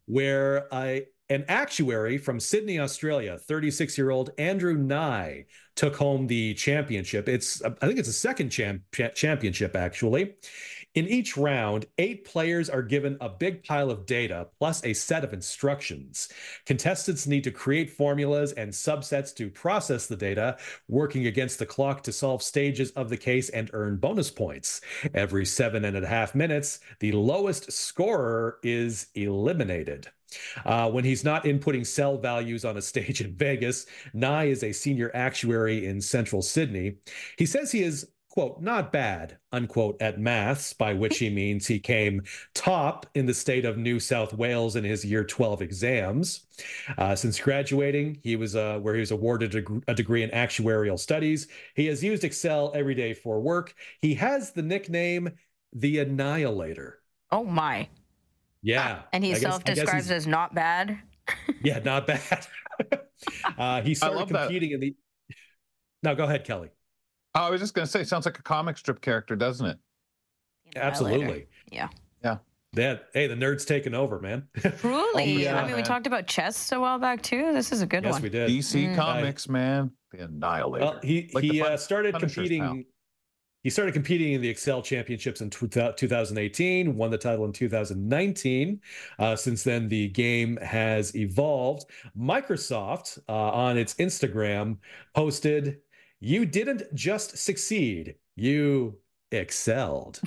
where a, an actuary from Sydney, Australia, 36-year-old Andrew Ngai, took home the championship. It's uh, I think it's a second champ- championship actually. In each round, eight players are given a big pile of data plus a set of instructions. Contestants need to create formulas and subsets to process the data, working against the clock to solve stages of the case and earn bonus points. Every seven and a half minutes, the lowest scorer is eliminated. Uh, when he's not inputting cell values on a stage in Vegas, Ngai is a senior actuary in central Sydney. He says he is, quote, not bad, unquote, at maths, by which he means he came top in the state of New South Wales in his year 12 exams. Uh, since graduating, he was uh, where he was awarded a, a degree in actuarial studies. He has used Excel every day for work. He has the nickname the Annihilator. Oh my. Yeah. And he I guess- I guess self-describes as not bad. yeah, not bad. uh, he started love that. competing in the. No, go ahead, Kelly. Oh, I was just gonna say, sounds like a comic strip character, doesn't it? Absolutely. Yeah. Yeah. That hey, the nerd's taking over, man. Truly. Yeah, I mean, we talked about chess a while back too. This is a good yes, one. Yes, we did. DC Mm. Comics, man, the Annihilator. Well, he Like he Pun- uh, started Punisher's competing. pal. He started competing in the Excel Championships in 2018. Won the title in 2019. Uh, since then, the game has evolved. Microsoft uh, on its Instagram posted, "You didn't just succeed; you excelled."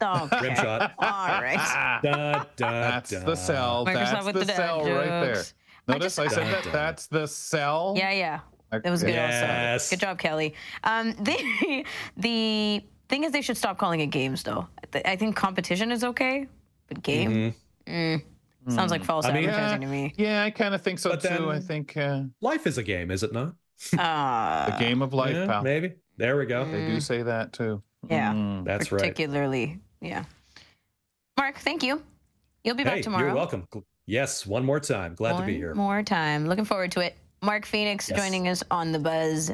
Okay. Rim shot. All right. Da, da, That's da. the cell. Microsoft That's with the, the dad cell right there. jokes. I Notice just- I, said Dun, that. dun. That's the cell. Yeah, yeah. That was good Yes. also. Good job, Kelly. Um, the the thing is, they should stop calling it games, though. I think competition is okay, but game mm, sounds like false I mean, advertising yeah, to me. yeah, I kind of think so But too. I think uh, Life is a game, is it not? Uh, the game of life, Yeah, pal. maybe. There we go. They do say that too. Yeah. Mm. That's right. particularly, yeah. Mark, thank you. You'll be Hey, back tomorrow. you're welcome. Yes, one more time. Glad to be here. One here. More time. Looking forward to it. Mark Phoenix Yes. joining us on the buzz.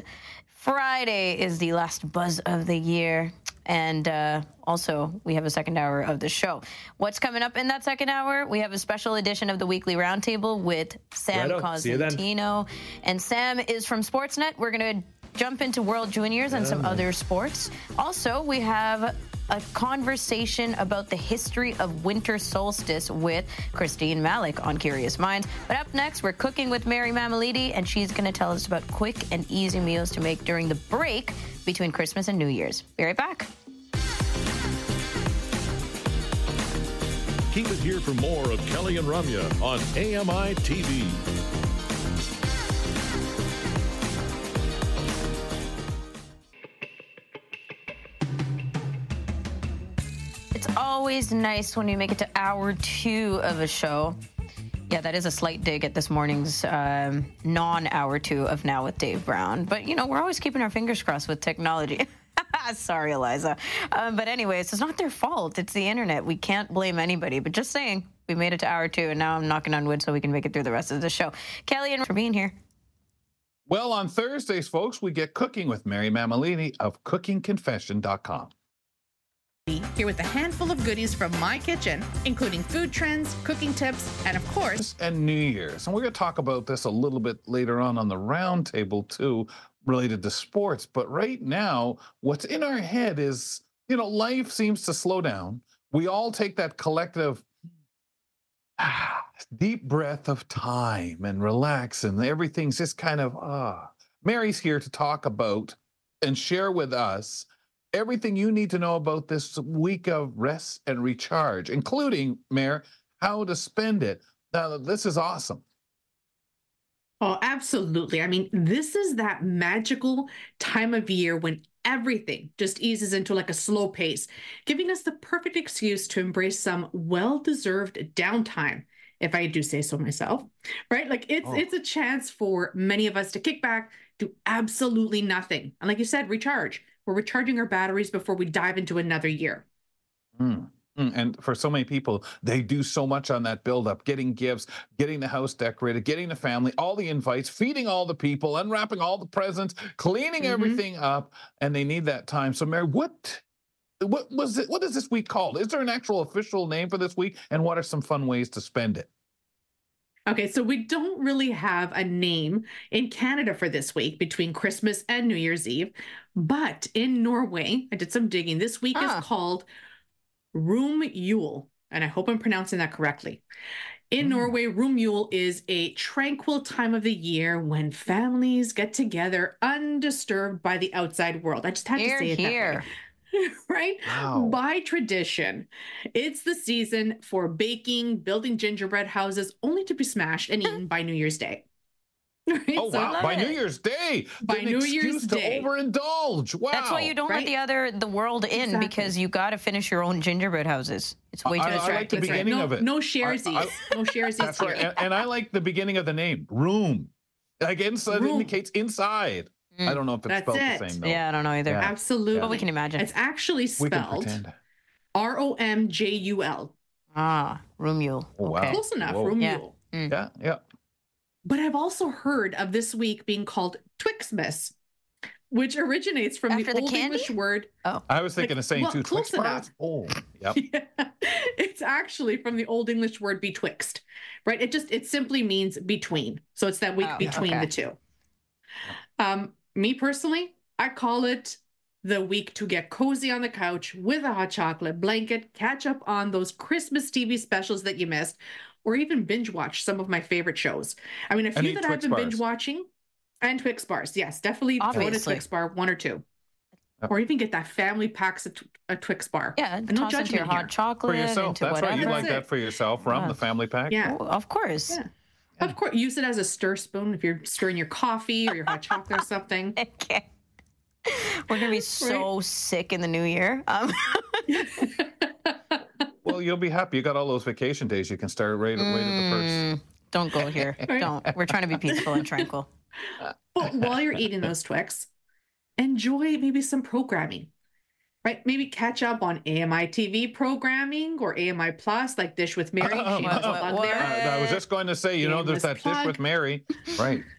Friday is the last buzz of the year. And uh, also, we have a second hour of the show. What's coming up in that second hour? We have a special edition of the Weekly Roundtable with Sam Righto. See you then. Cosentino. And Sam is from Sportsnet. We're going to jump into World Juniors and some other sports. Also, we have a conversation about the history of winter solstice with Christine Malec on Curious Minds. But up next, we're cooking with Mary Mammoliti, and she's going to tell us about quick and easy meals to make during the break between Christmas and New Year's. Be right back. Keep it here for more of Kelly and Ramya on AMI TV. Always nice when you make it to hour two of a show. Yeah, that is a slight dig at this morning's um, non hour two of Now with Dave Brown. But, you know, we're always keeping our fingers crossed with technology. Sorry, Eliza. Um, but, anyways, it's not their fault. It's the internet. We can't blame anybody. But just saying, we made it to hour two, and now I'm knocking on wood so we can make it through the rest of the show. Kelly and for being here. Well, on Thursdays, folks, we get cooking with Mary Mammoliti of CookingConfession.com. Here with a handful of goodies from my kitchen, including food trends, cooking tips, and of course, and New Year's. And we're going to talk about this a little bit later on on the roundtable too, related to sports. But right now, what's in our head is, you know, life seems to slow down. We all take that collective ah, deep breath of time and relax, and everything's just kind of ah. Mary's here to talk about and share with us everything you need to know about this week of rest and recharge, including, Mary, how to spend it. Now, this is awesome. Oh, absolutely. I mean, this is that magical time of year when everything just eases into like a slow pace, giving us the perfect excuse to embrace some well-deserved downtime, if I do say so myself. Right? Like it's Oh. it's a chance for many of us to kick back, do absolutely nothing. And like you said, recharge. We're recharging our batteries before we dive into another year. Mm. Mm, And for so many people, they do so much on that build-up, getting gifts, getting the house decorated, getting the family, all the invites, feeding all the people, unwrapping all the presents, cleaning Mhm. everything up, and they need that time. So, Mary, what what was it? What is this week called? Is there an actual official name for this week? And what are some fun ways to spend it? Okay, so we don't really have a name in Canada for this week between Christmas and New Year's Eve, but in Norway, I did some digging. This week Ah. is called Room Yule, and I hope I'm pronouncing that correctly. In Norway, Room Yule is a tranquil time of the year when families get together undisturbed by the outside world. I just had Here, to say it here. that way. right? Wow. By tradition, it's the season for baking, building gingerbread houses, only to be smashed and eaten by New Year's Day. Right? Oh So- wow! By New Year's Day, By an New Year's to Day. overindulge. Wow! That's why you don't let the other the world in Exactly. because you got to finish your own gingerbread houses. It's way too I- I like distracting. the beginning no, of it. No sharesies. I- no sharesies That's right. here. And, and I like the beginning of the name, room. Like inside Room. indicates inside. I don't know if it's That's spelled it. the same though. Yeah, I don't know either. Yeah. Absolutely. But we can imagine. It's actually spelled. R O M J U L. Ah, room mule. Oh, wow. Okay. Close enough. Whoa. Room Yeah. Yule. Yeah, yeah. But I've also heard of this week being called Twixmas, which originates from After the the Old candy? English word. Oh. I was thinking Like, of saying well, two close enough. Oh, yep. it's actually from the Old English word betwixt, right? It just it simply means between. So it's that week Oh, between okay. the two. Um, me personally, I call it the week to get cozy on the couch with a hot chocolate blanket, catch up on those Christmas TV specials that you missed, or even binge watch some of my favorite shows. I mean, a few eat that I've Twix been binge watching, and Twix bars. Yes, definitely throw in a Obviously. Twix bar, one or two. Yep. Or even get that family packs of tw- a Twix bar. Yeah, And no toss into your hot here. chocolate, For yourself. into That's whatever. right. You like That's that it. for yourself from Yeah. the family pack? Yeah. Oh, of course. Yeah. Of course, use it as a stir spoon if you're stirring your coffee or your hot chocolate or something. Okay. We're gonna be so sick in the new year. Um, Well, you'll be happy. You got all those vacation days. You can start right, right at the first. mm, don't go here. Don't. We're trying to be peaceful and tranquil. But while you're eating those Twix, enjoy maybe some programming, right? Maybe catch up on AMI TV programming or AMI Plus, like Dish with Mary. Uh, Shameless uh, plug there. Uh, I was just going to say, you know, there's that Shameless dish with Mary, right?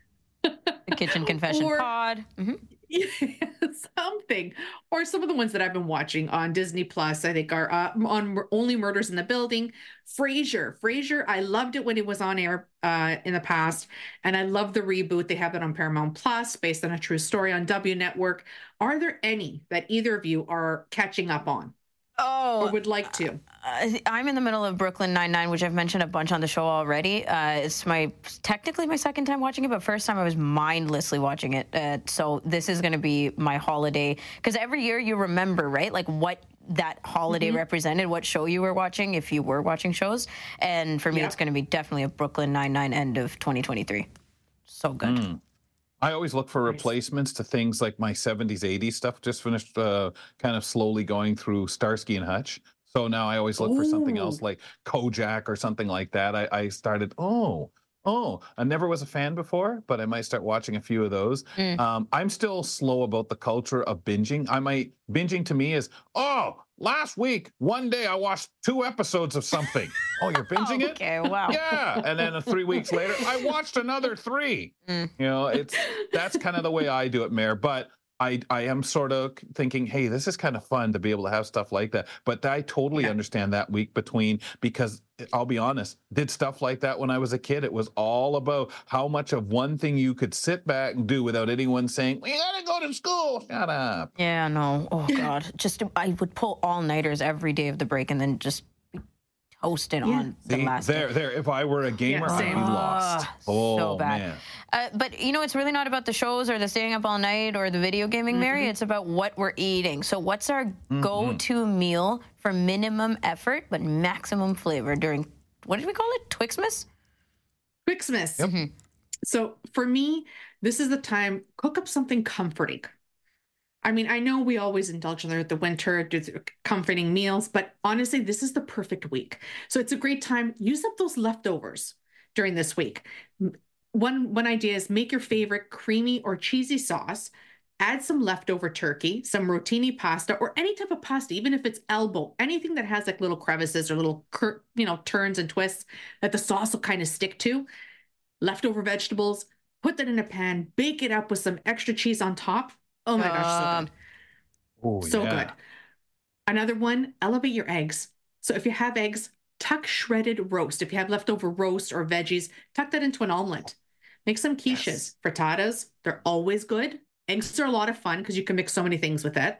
The kitchen confession Or- pod. Mhm. Yeah, something. Or some of the ones that i've been watching on disney plus i think are uh, on only murders in the building. Frasier frasier i loved it when it was on air uh, in the past and i love the reboot. They have it on paramount plus based on a true story on w network. Are there any that either of you are catching up on Oh, or would like to Uh, I'm in the middle of Brooklyn Nine Nine, which I've mentioned a bunch on the show already. Uh, it's my technically my second time watching it, but first time I was mindlessly watching it. Uh, so this is going to be my holiday because every year you remember, right? Like what that holiday Mhm. represented, what show you were watching, if you were watching shows. And for me, Yep. it's going to be definitely a Brooklyn Nine Nine end of 2023. So good. Mm. I always look for replacements to things like my 70s, 80s stuff. Just finished uh, kind of slowly going through Starsky and Hutch. So now I always look for something else like Kojak or something like that. I, I started, oh, oh, I never was a fan before, but I might start watching a few of those. Mm. Um, I'm still slow about the culture of binging. I might, binging to me is, oh, last week, one day I watched two episodes of something. oh, you're binging it? Okay, wow. Yeah. And then three weeks later, I watched another three. Mm. You know, it's that's kind of the way I do it, Mary. But I I am sort of thinking, hey, this is kind of fun to be able to have stuff like that. But I totally understand that week between because I'll be honest, did stuff like that when I was a kid. It was all about how much of one thing you could sit back and do without anyone saying, We gotta go to school. Shut up. Yeah, no. Oh God, just I would pull all nighters every day of the break and then just be toasted on the last. there, day. there. If I were a gamer, I'd be lost. Oh so bad. man. Uh, but you know, it's really not about the shows or the staying up all night or the video gaming, Mary. It's about what we're eating. So, what's our go-to meal for minimum effort but maximum flavor during what did we call it? Twixmas. Twixmas. Mm-hmm. So for me, this is the time cook up something comforting. I mean, I know we always indulge in the, the winter, do the comforting meals, but honestly, this is the perfect week. So it's a great time. Use up those leftovers during this week. One one idea is make your favorite creamy or cheesy sauce. Add some leftover turkey, some rotini pasta, or any type of pasta, even if it's elbow, anything that has like little crevices or little, you know, turns and twists that the sauce will kind of stick to leftover vegetables, put that in a pan, bake it up with some extra cheese on top. Oh my gosh, so good. Oh, so yeah. good. Another one, elevate your eggs. So if you have eggs, tuck shredded roast. If you have leftover roast or veggies, tuck that into an omelet. Make some quiches, frittatas. They're always good. Eggs are a lot of fun because you can mix so many things with it.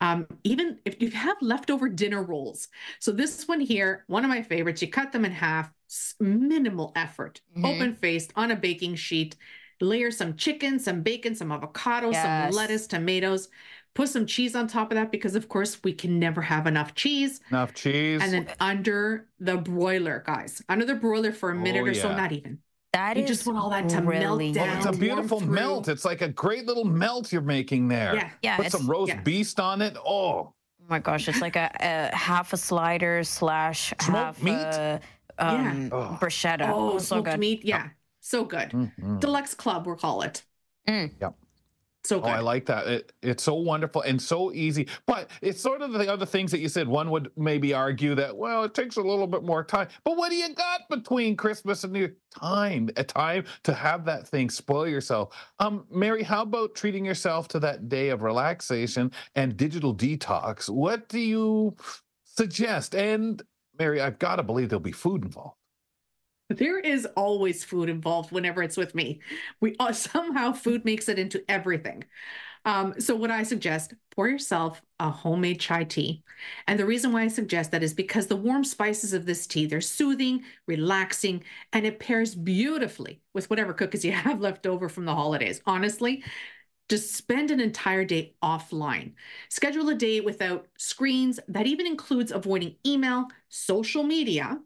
Um, even if you have leftover dinner rolls. So this one here, one of my favorites, you cut them in half, minimal effort, Mhm. open faced on a baking sheet, layer some chicken, some bacon, some avocado, Yes. some lettuce, tomatoes, put some cheese on top of that because of course we can never have enough cheese. Enough cheese. And then under the broiler, guys, under the broiler for a minute Oh, or so, not even. That You is just want all that to melt down. Oh, it's a beautiful melt. It's like a great little melt you're making there. Yeah. Yeah, Put some roast yeah. beast on it. Oh, Oh my gosh, it's like a, a half a slider slash Smoked half meat? a um, Oh. bruschetta. Oh, so smoked good. meat. Yeah. So good. Mhm. Deluxe Club, we'll call it. Mm. Yep. So Oh. I like that. It, it's so wonderful and so easy. But it's sort of the other things that you said. One would maybe argue that, well, it takes a little bit more time. But what do you got between Christmas and New Year? Time, a time to have that thing spoil yourself. Um, Mary, how about treating yourself to that day of relaxation and digital detox? What do you suggest? And Mary, I've got to believe there'll be food involved. There is always food involved whenever it's with me. We uh, somehow food makes it into everything. Um, so what I suggest, pour yourself a homemade chai tea. And the reason why I suggest that is because the warm spices of this tea, they're soothing, relaxing, and it pairs beautifully with whatever cookies you have left over from the holidays. Honestly, just spend an entire day offline. Schedule a day without screens. That even includes avoiding email, social media,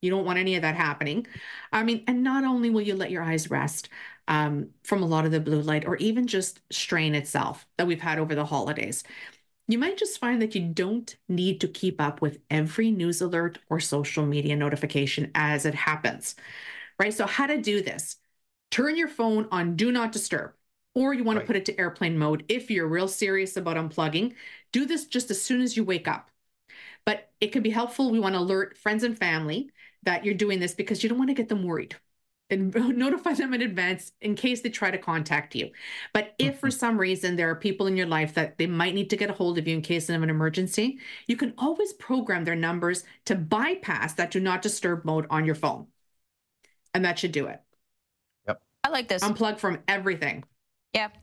You don't want any of that happening. I mean, and not only will you let your eyes rest um, from a lot of the blue light or even just strain itself that we've had over the holidays, you might just find that you don't need to keep up with every news alert or social media notification as it happens, right? So, how to do this? Turn your phone on Do Not Disturb, or you want to put it to airplane mode if you're real serious about unplugging. Do this just as soon as you wake up. But it can be helpful. We want to alert friends and family that you're doing this because you don't want to get them worried and notify them in advance in case they try to contact you. But if for some reason there are people in your life that they might need to get a hold of you in case of an emergency, you can always program their numbers to bypass that do not disturb mode on your phone. And that should do it. Yep. I like this. Unplug from everything. Yep.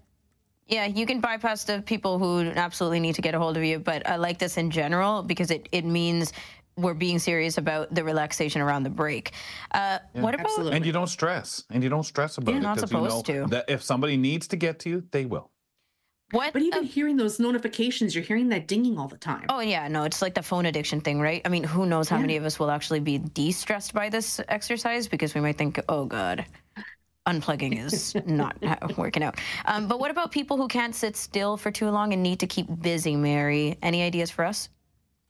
Yeah, you can bypass the people who absolutely need to get a hold of you, but I like this in general because it, it means we're being serious about the relaxation around the break. Uh, Yeah. What about And you don't stress. And you don't stress about You're it. not 'cause you know supposed to. That if somebody needs to get to you, they will. what? But even hearing those notifications, you're hearing that dinging all the time. Oh yeah, no, it's like the phone addiction thing, right? I mean, who knows how many of us will actually be de-stressed by this exercise because we might think, "Oh God, unplugging is not working out." Um, but what about people who can't sit still for too long and need to keep busy? Mary, any ideas for us?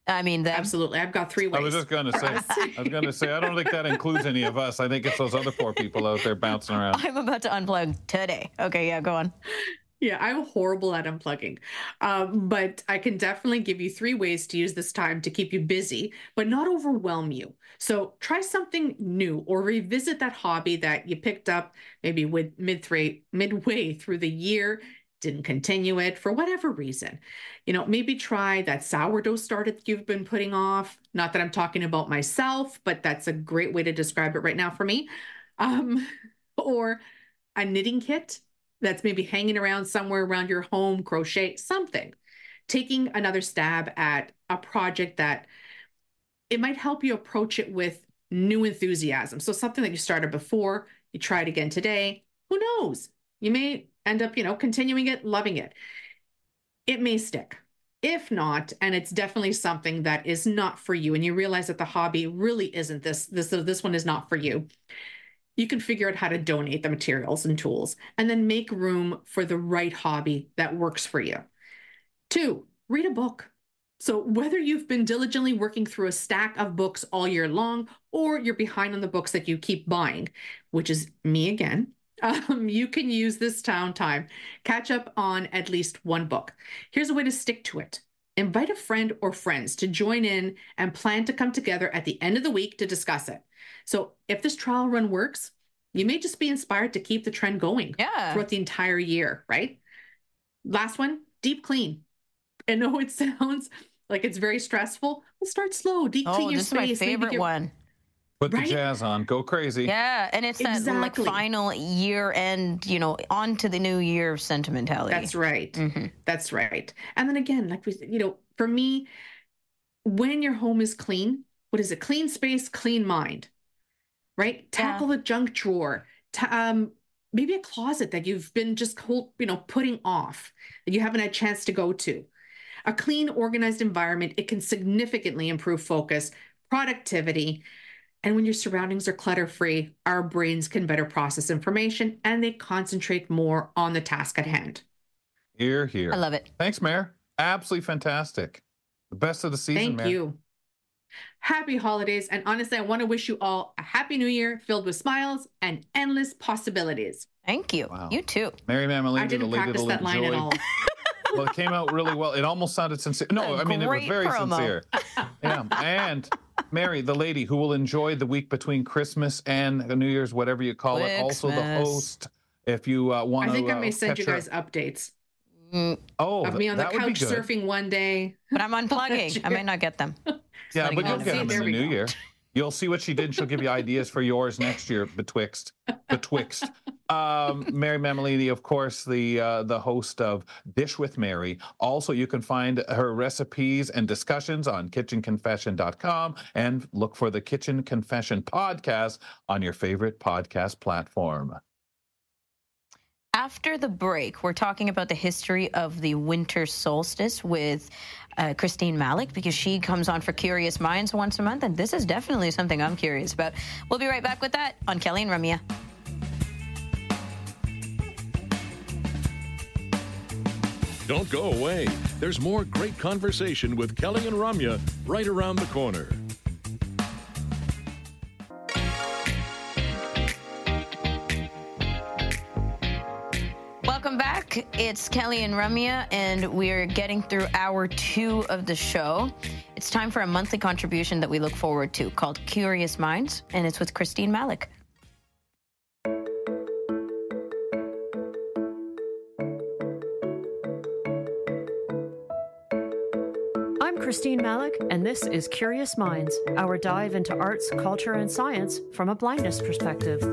I mean, them. Absolutely. I've got three ways. I was just going to say, I was going to say, I don't think that includes any of us. I think it's those other poor people out there bouncing around. I'm about to unplug today. Okay, yeah, go on. Yeah, I'm horrible at unplugging. Um, but I can definitely give you three ways to use this time to keep you busy, but not overwhelm you. So try something new or revisit that hobby that you picked up maybe with mid midway through the year, didn't continue it for whatever reason. You know, maybe try that sourdough starter that you've been putting off. Not that I'm talking about myself, but that's a great way to describe it right now for me. Um, or a knitting kit that's maybe hanging around somewhere around your home, crochet, something. Taking another stab at a project that it might help you approach it with new enthusiasm. So something that you started before, you try it again today. Who knows? You may end up, you know, continuing it, loving it. It may stick. If not, and it's definitely something that is not for you, and you realize that the hobby really isn't this, this, this one is not for you you can figure out how to donate the materials and tools and then make room for the right hobby that works for you. Two, read a book. So, whether you've been diligently working through a stack of books all year long or you're behind on the books that you keep buying, which is me again, um, you can use this town time. Catch up on at least one book. Here's a way to stick to it invite a friend or friends to join in and plan to come together at the end of the week to discuss it. So if this trial run works, you may just be inspired to keep the trend going yeah. throughout the entire year, right? Last one, deep clean. I know it sounds like it's very stressful. We'll start slow, deep Oh, clean your is my space. favorite one. Put Right? the jazz on. Go crazy. Yeah, and it's that like final year end, you know, on to the new year sentimentality. That's right. Mhm. That's right. And then again, like we, said, you know, for me, when your home is clean, what is it? Clean space, clean mind, right? Tackle the junk drawer. Ta- um, maybe a closet that you've been just hold, you know, putting off that you haven't had a chance to go to. A clean, organized environment, it can significantly improve focus, productivity. And when your surroundings are clutter free, our brains can better process information and they concentrate more on the task at hand. Here, here. I love it. Thanks, Mary. Absolutely fantastic. The best of the season, Thank Mary. you. Happy holidays. And honestly, I want to wish you all a happy new year filled with smiles and endless possibilities. Thank you. Wow. You too. Mary Mammoliti, I didn't practice that'll that line at all. well, it came out really well. It almost sounded sincere. No, A I mean, it was very promo. sincere. Yeah. And Mary, the lady who will enjoy the week between Christmas and the New Year's, whatever you call it. Also, the host, if you uh, want to, I think I uh, may send you catch her- guys updates Mm, Oh, of me on the that would couch surfing one day. but I'm unplugging. I might not get them. Yeah, but you you'll get See, them in the new go. year. You'll see what she did. She'll give you ideas for yours next year. Betwixt, betwixt. Um, Mary Mammoliti, of course, the uh, the host of Dish with Mary. Also, you can find her recipes and discussions on KitchenConfession.com and look for the Kitchen Confession podcast on your favorite podcast platform. After the break, we're talking about the history of the winter solstice with uh, Christine Malec because she comes on for Curious Minds once a month, and this is definitely something I'm curious about. We'll be right back with that on Kelly and Ramya. Don't go away. There's more great conversation with Kelly and Ramya right around the corner. It's Kelly and Ramya, and we're getting through hour two of the show. It's time for a monthly contribution that we look forward to called Curious Minds, and it's with Christine Malec. I'm Christine Malec, and this is Curious Minds, our dive into arts, culture, and science from a blindness perspective.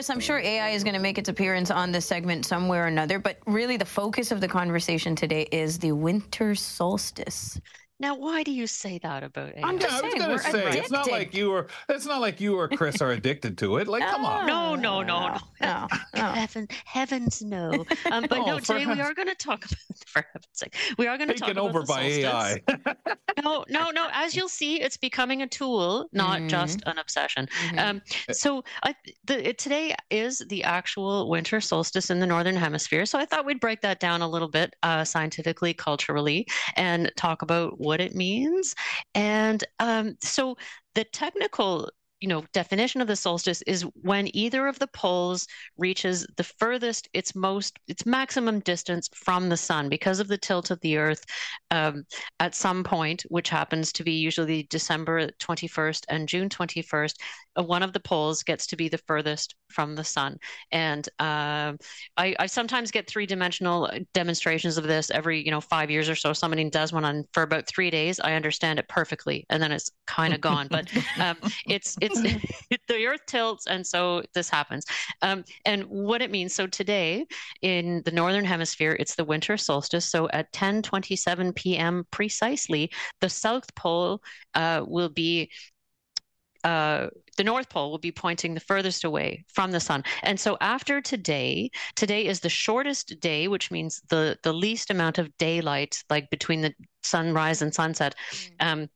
Chris, I'm sure AI is going to make its appearance on this segment somewhere or another, but really the focus of the conversation today is the winter solstice. Now, why do you say that about AI? I'm Yeah, I was gonna say it's not like you or it's not like you or Chris are addicted to it. Like, come on. No, no, no, no. Heaven, heavens, no. Um, but Oh, no, today we are going to talk about, for heaven's sake, we are going to talk Taken about over the by AI. no, no, no. As you'll see, it's becoming a tool, not just Mm-hmm. an obsession. Um, so I, the, it, today is the actual winter solstice in the northern hemisphere. So I thought we'd break that down a little bit uh, scientifically, culturally, and talk about what it means. And um, so the technical you know definition of the solstice is when either of the poles reaches the furthest its most its maximum distance from the sun because of the tilt of the earth um, at some point which happens to be usually december 21st and june 21st uh, one of the poles gets to be the furthest from the sun. And um, I, I sometimes get three-dimensional demonstrations of this every you know five years or so. Somebody does one on for about three days. I understand it perfectly and then it's kind of gone. But um, it's it's the earth tilts and so this happens um, and what it means so today in the northern hemisphere it's the winter solstice so at 10 27 p.m precisely the south pole uh, will be uh, the North Pole will be pointing the furthest away from the sun. And so after today, today is the shortest day, which means the the least amount of daylight, like between the sunrise and sunset. Um,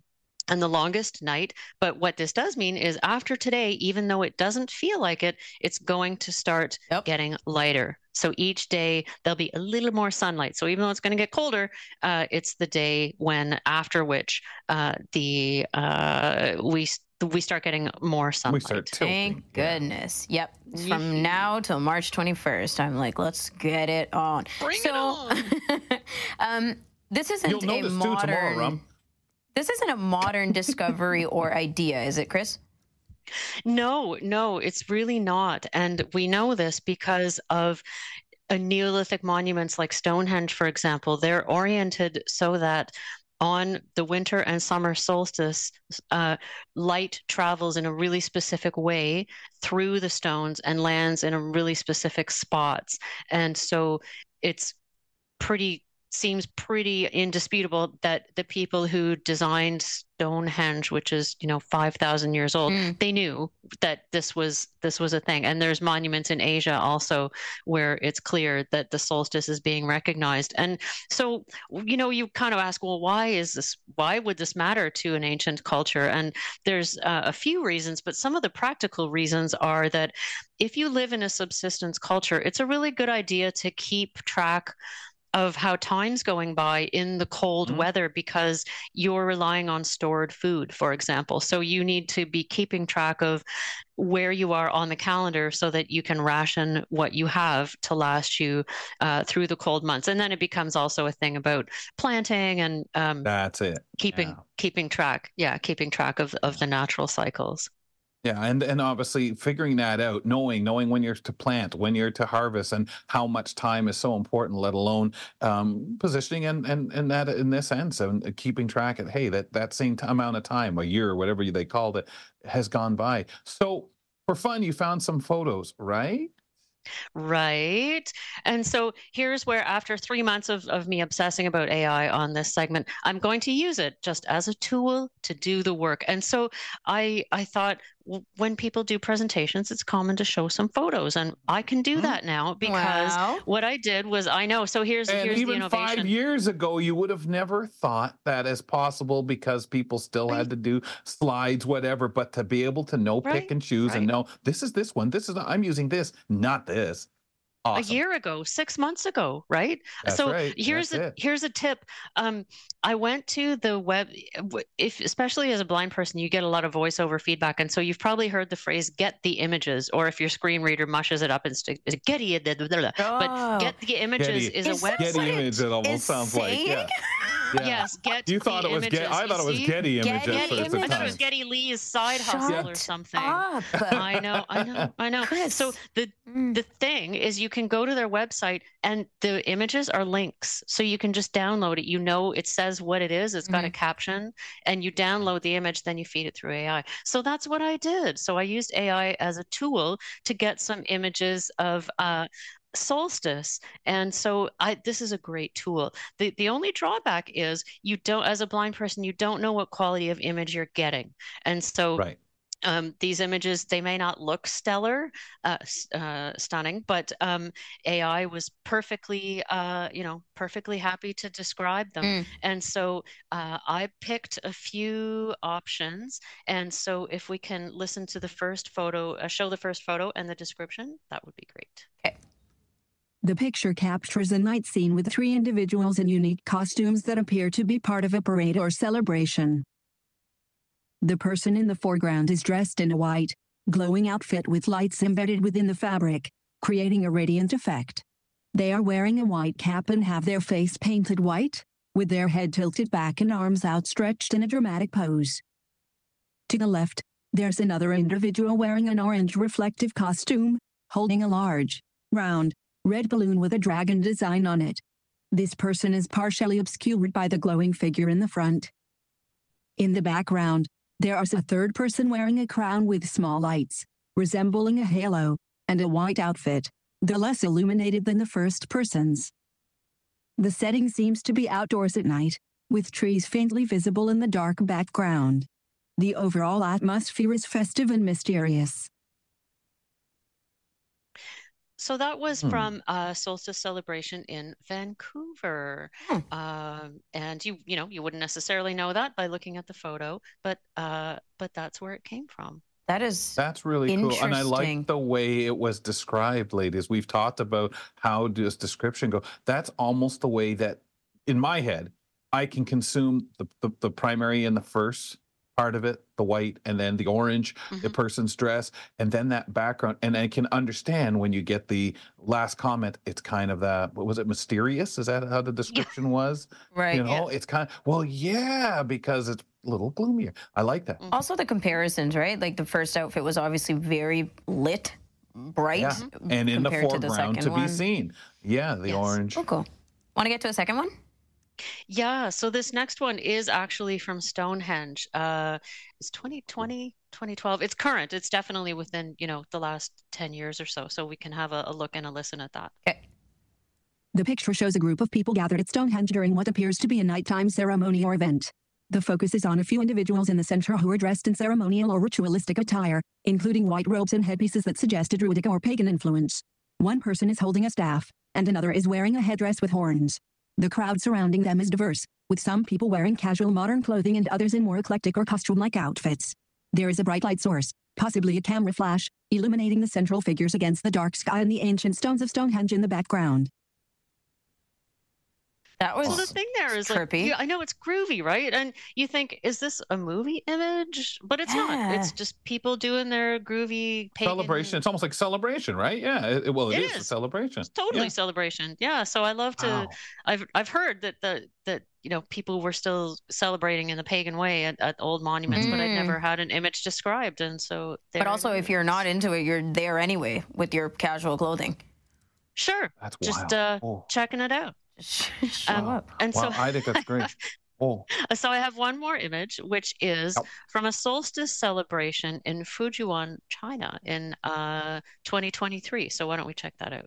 and the longest night. But what this does mean is after today, even though it doesn't feel like it, it's going to start getting lighter. So each day there'll be a little more sunlight. So even though it's going to get colder, uh, it's the day when after which uh, the uh, we we start getting more sunlight. Thank goodness. Yep. It's From now till March 21st, I'm like, let's get it on. Bring so, it on. um, this isn't You'll a notice too modern. tomorrow, Rum. This isn't a modern discovery or idea, is it, Chris? No, no, it's really not. And we know this because of Neolithic monuments like Stonehenge, for example. They're oriented so that on the winter and summer solstice, uh, light travels in a really specific way through the stones and lands in a really specific spots. And so it's pretty seems pretty indisputable that the people who designed Stonehenge, which is you know five thousand years old, they knew that this was this was a thing. And there's monuments in Asia also where it's clear that the solstice is being recognized. And so you know you kind of ask, well, why is this? Why would this matter to an ancient culture? And there's uh, a few reasons, but some of the practical reasons are that if you live in a subsistence culture, it's a really good idea to keep track of how time's going by in the cold weather because you're relying on stored food, for example. So you need to be keeping track of where you are on the calendar so that you can ration what you have to last you uh, through the cold months. And then it becomes also a thing about planting and um, That's it. keeping keeping track. Yeah, keeping track of of the natural cycles. Yeah, and and obviously figuring that out, knowing knowing when you're to plant, when you're to harvest, and how much time is so important. Let alone um, positioning and and and that in this sense and keeping track of hey that that same t- amount of time, a year, or whatever they called it, has gone by. So for fun, you found some photos, right? Right. And so here's where, after three months of, of me obsessing about AI on this segment, I'm going to use it just as a tool to do the work. And so I I thought, when people do presentations, it's common to show some photos, and I can do mm-hmm. that now because Wow. what I did was I know. So here's And here's the even innovation. five years ago, you would have never thought that as possible because people still had to do slides, whatever. But to be able to know, Right, pick and choose, and know this is this one, this is I'm using this, not this. A year ago, six months ago, right? That's so right, here's that's a it. here's a tip. Um, I went to the web. If especially as a blind person, you get a lot of voiceover feedback, and so you've probably heard the phrase "get the images," or if your screen reader mushes it up and st- Getty, blah, blah, blah, blah. but get the images Getty, is a website. Getty image. It almost sounds like yeah. Yeah. Yes, get. You thought the it was Get- images, I you thought it was? Getty images. Getty first at I thought it was. Geddy Lee's side Shut hustle or something. I know, I know, I know. So the Mm. the thing is, you can go to their website, and the images are links, so you can just download it. You know, it says what it is. It's got a caption, and you download the image, then you feed it through AI. So that's what I did. So I used AI as a tool to get some images of. Uh, solstice and so i this is a great tool. The the only drawback is you don't as a blind person you don't know what quality of image you're getting and so right. um, these images they may not look stellar uh, uh, stunning but um, ai was perfectly uh, you know perfectly happy to describe them. Mm. and so uh, i picked a few options and so if we can listen to the first photo uh, show the first photo and the description that would be great. Okay The picture captures a night scene with three individuals in unique costumes that appear to be part of a parade or celebration. The person in the foreground is dressed in a white, glowing outfit with lights embedded within the fabric, creating a radiant effect. They are wearing a white cap and have their face painted white, with their head tilted back and arms outstretched in a dramatic pose. To the left, there's another individual wearing an orange reflective costume, holding a large, round, red balloon with a dragon design on it. This person is partially obscured by the glowing figure in the front. In the background, there is a third person wearing a crown with small lights, resembling a halo, and a white outfit, the less illuminated than the first person's. The setting seems to be outdoors at night, with trees faintly visible in the dark background. The overall atmosphere is festive and mysterious. So that was Hmm. from uh, Solstice Celebration in Vancouver, um, and you you know you wouldn't necessarily know that by looking at the photo, but uh, but that's where it came from. That is That's really cool. And I like the way it was described, ladies. We've talked about how does description go. That's almost the way that, in my head, I can consume the, the, the primary and the first part of it, the white, and then the orange, the mm-hmm. person's dress, and then that background. And I can understand when you get the last comment, it's kind of that, what was it, mysterious? Is that how the description was? Right, You yeah. know, it's kind of, well, yeah, because it's a little gloomier. I like that. Mm-hmm. Also, the comparisons, right? Like the first outfit was obviously very lit, bright, Yeah. And in the compared to the foreground to be one. seen. Yeah, the orange. Oh, cool. Want to get to a second one? Yeah, so this next one is actually from Stonehenge. Uh, it's 2020, 2012. It's current. It's definitely within, you know, the last 10 years or so. So we can have a, a look and a listen at that. The picture shows a group of people gathered at Stonehenge during what appears to be a nighttime ceremony or event. The focus is on a few individuals in the center who are dressed in ceremonial or ritualistic attire, including white robes and headpieces that suggest a druidic or pagan influence. One person is holding a staff, and another is wearing a headdress with horns. The crowd surrounding them is diverse, with some people wearing casual modern clothing and others in more eclectic or costume-like outfits. There is a bright light source, possibly a camera flash, illuminating the central figures against the dark sky and the ancient stones of Stonehenge in the background. That So the thing there is like, trippy. you- I know it's groovy, right? And you think, is this a movie image? But it's not. It's just people doing their groovy pagan Celebration. It's almost like celebration, right? Yeah. It, it- well, It it is. a is. celebration. totally Yeah. celebration. Yeah. So I love to. Wow. I've I've heard that the that you know people were still celebrating in the pagan way at, at old monuments, but I'd Mm. never had an image described, and so. But also, if you're not into it, you're there anyway with your casual clothing. Sure. That's just uh, Oh. checking it out. Show Um, up. And so I think that's great. Oh, So I have one more image, which is from a solstice celebration in Fujian, China, in uh, 2023. So why don't we check that out?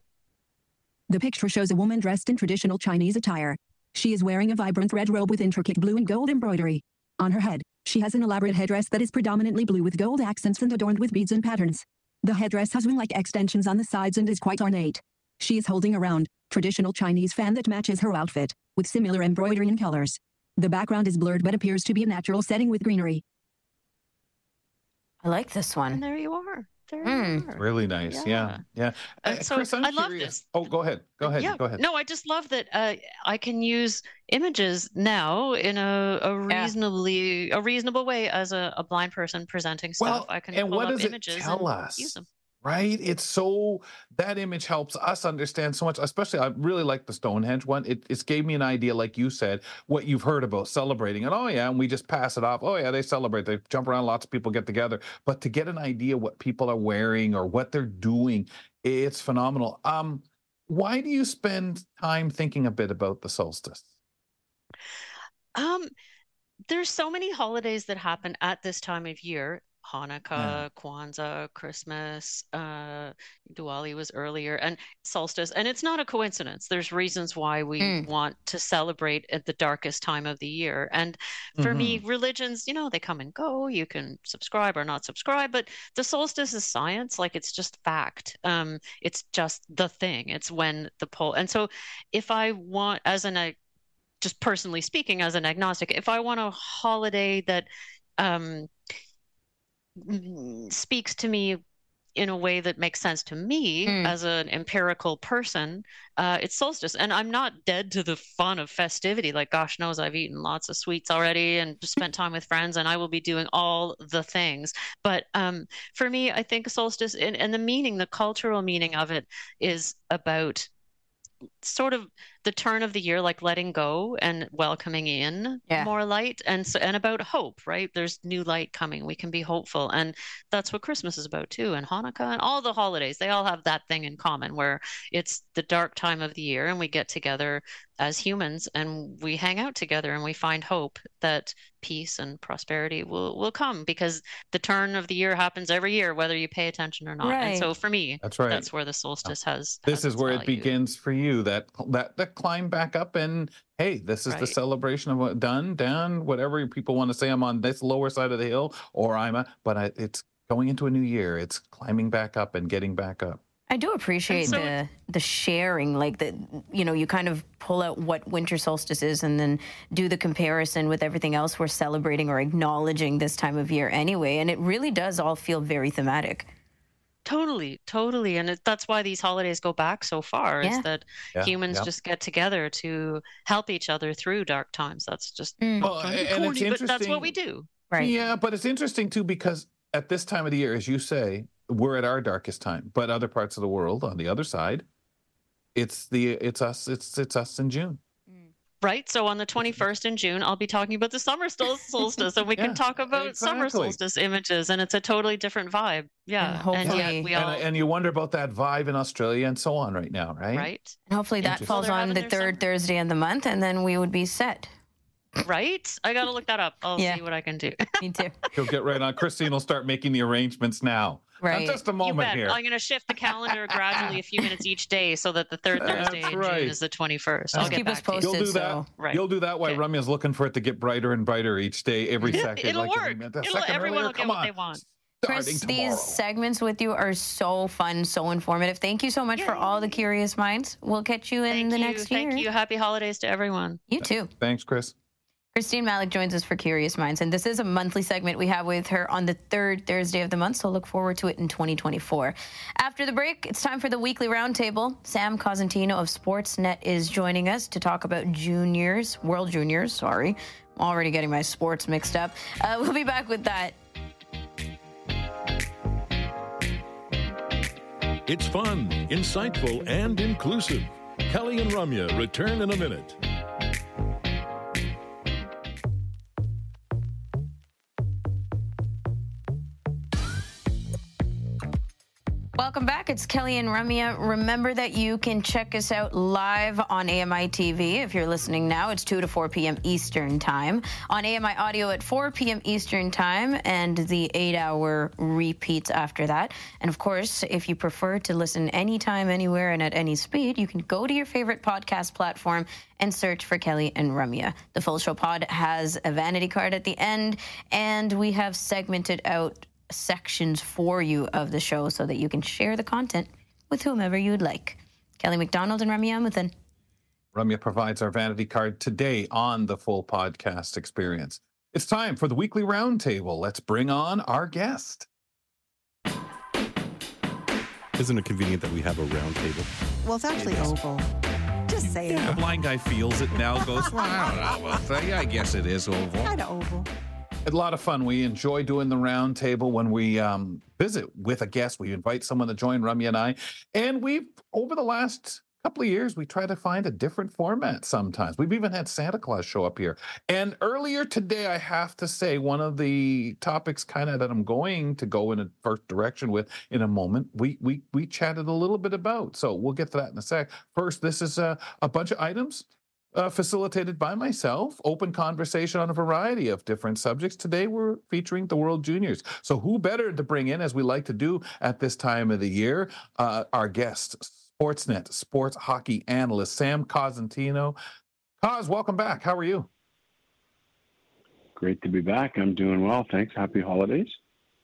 The picture shows a woman dressed in traditional Chinese attire. She is wearing a vibrant red robe with intricate blue and gold embroidery. On her head, She has an elaborate headdress that is predominantly blue with gold accents and adorned with beads and patterns. The headdress has wing-like extensions on the sides and is quite ornate. She is holding a round, traditional Chinese fan that matches her outfit, with similar embroidery and colors. The background is blurred but appears to be a natural setting with greenery. I like this one. And there you are. There you Mm. are. Really nice. Yeah. Yeah. And Uh, so Chris, I'm I love curious- this. Oh, go ahead. Go ahead. Yeah. Go ahead. No, I just love that uh, I can use images now in a, a reasonably a reasonable way as a, a blind person presenting stuff. Well, I can and pull what up it images tell and us? use them. Right? It's so that image helps us understand so much. Especially, I really like the Stonehenge one. It gave me an idea, like you said, what you've heard about celebrating. And oh yeah, and we just pass it off. Oh yeah, they celebrate. They jump around. Lots of people get together. But to get an idea what people are wearing or what they're doing, it's phenomenal. Um, why do you spend time thinking a bit about the solstice? Um, there's so many holidays that happen at this time of year. Hanukkah, Kwanzaa, Christmas, uh, Diwali was earlier, and solstice. And it's not a coincidence. There's reasons why we Mm. want to celebrate at the darkest time of the year. And for me, religions, you know, they come and go. You can subscribe or not subscribe, but the solstice is science. Like it's just fact. Um, it's just the thing. It's when the pole. And so if I want, as an, ag- just personally speaking, as an agnostic, if I want a holiday that, um, speaks to me in a way that makes sense to me as an empirical person, uh, it's solstice. And I'm not dead to the fun of festivity. Like, gosh knows, I've eaten lots of sweets already and just spent time with friends, and I will be doing all the things. But um, for me, I think solstice and, and the meaning, the cultural meaning of it is about sort of the turn of the year like letting go and welcoming in Yeah. more light. And so and about hope right? There's new light coming. We can be hopeful. And that's what christmas is about too and hanukkah and all the holidays. They all have that thing in common where it's the dark time of the year and we get together as humans and we hang out together and we find hope that peace and prosperity will will come because the turn of the year happens every year whether you pay attention or not. And so for me That's right. that's where the solstice has This has is its where it begins for you. That that that climb back up and hey, this is the celebration of what done, down, whatever people want to say. I'm on this lower side of the hill, or I'm a. But I, it's going into a new year. It's climbing back up and getting back up. I do appreciate so the the sharing, like the you know you kind of pull out what winter solstice is, and then do the comparison with everything else we're celebrating or acknowledging this time of year anyway, and it really does all feel very thematic. Totally, totally. And it, that's why these holidays go back so far Yeah. is that Yeah, humans yeah. just get together to help each other through dark times. That's just Mm. Well, sounds and it's corny, but that's what we do. Right. Yeah, but it's interesting too because at this time of the year, as you say, we're at our darkest time. But other parts of the world, on the other side, it's the it's us. It's it's us in June. Right. So on the 21st in June, I'll be talking about the summer solstice and we Yeah, can talk about summer solstice images and it's a totally different vibe. Yeah. And, hopefully- yet we And, all, and you wonder about that vibe in Australia and so on right now, right? right? And hopefully that falls Well, on the their third Thursday of the month, and then we would be set. Right? I got to look that up. I'll Yeah. see what I can do. Me too. He'll get right on. Christine will start making the arrangements now. Right. Now, just a You moment bet. here. I'm going to shift the calendar gradually a few minutes each day so that the third That's Thursday in right. June is the 21st. I'll Just get keep us back to you. You'll posted. do that. so Right. You'll do that while Okay. Ramya's looking for it to get brighter and brighter each day, every second. It'll like work. a It'll, second everyone earlier. will get Come what on. they want. Chris, tomorrow. these segments with you are so fun, so informative. Thank you so much for all the curious minds. We'll catch you in Thank the you. next year. Thank you. Happy holidays to everyone. You too. Thanks, Chris. Christine Malec joins us for Curious Minds, and this is a monthly segment we have with her on the third Thursday of the month, so look forward to it in 2024. After the break, it's time for the weekly roundtable. Sam Cosentino of Sportsnet is joining us to talk about juniors, World Juniors, sorry. I'm already getting my sports mixed up. Uh, we'll be back with that. It's fun, insightful, and inclusive. Kelly and Ramya return in a minute. Welcome back. It's Kelly and Ramya. Remember that you can check us out live on AMI TV. If you're listening now, it's 2 to 4 p.m. Eastern Time. On AMI Audio at 4 p.m. Eastern Time, and the eight hour repeats after that. And of course, if you prefer to listen anytime, anywhere, and at any speed, you can go to your favorite podcast platform and search for Kelly and Ramya. The Full Show Pod has a vanity card at the end, and we have segmented out sections for you of the show so that you can share the content with whomever you'd like. Kelly McDonald and Ramya Amuthan. Ramya provides our vanity card today on the full podcast experience. It's time for the weekly roundtable. Let's bring on our guest. Isn't it convenient that we have a round table? Well, it's actually oval. Just say The it. blind guy feels it now, goes, well, I don't know. Well, yeah, I guess it is oval. Kind of oval. A lot of fun. We enjoy doing the round table when we um, visit with a guest. We invite someone to join Ramya and I. And we've, over the last couple of years, we try to find a different format sometimes. We've even had Santa Claus show up here. And earlier today, I have to say, one of the topics kind of that I'm going to go in a first direction with in a moment, we we we chatted a little bit about. So we'll get to that in a sec. First, this is a, a bunch of items uh, facilitated by myself, open conversation on a variety of different subjects. Today, we're featuring the World Juniors. So, who better to bring in, as we like to do at this time of the year, uh, our guest, Sportsnet sports hockey analyst Sam Cosentino. Cos, welcome back. How are you? Great to be back. I'm doing well, thanks. Happy holidays.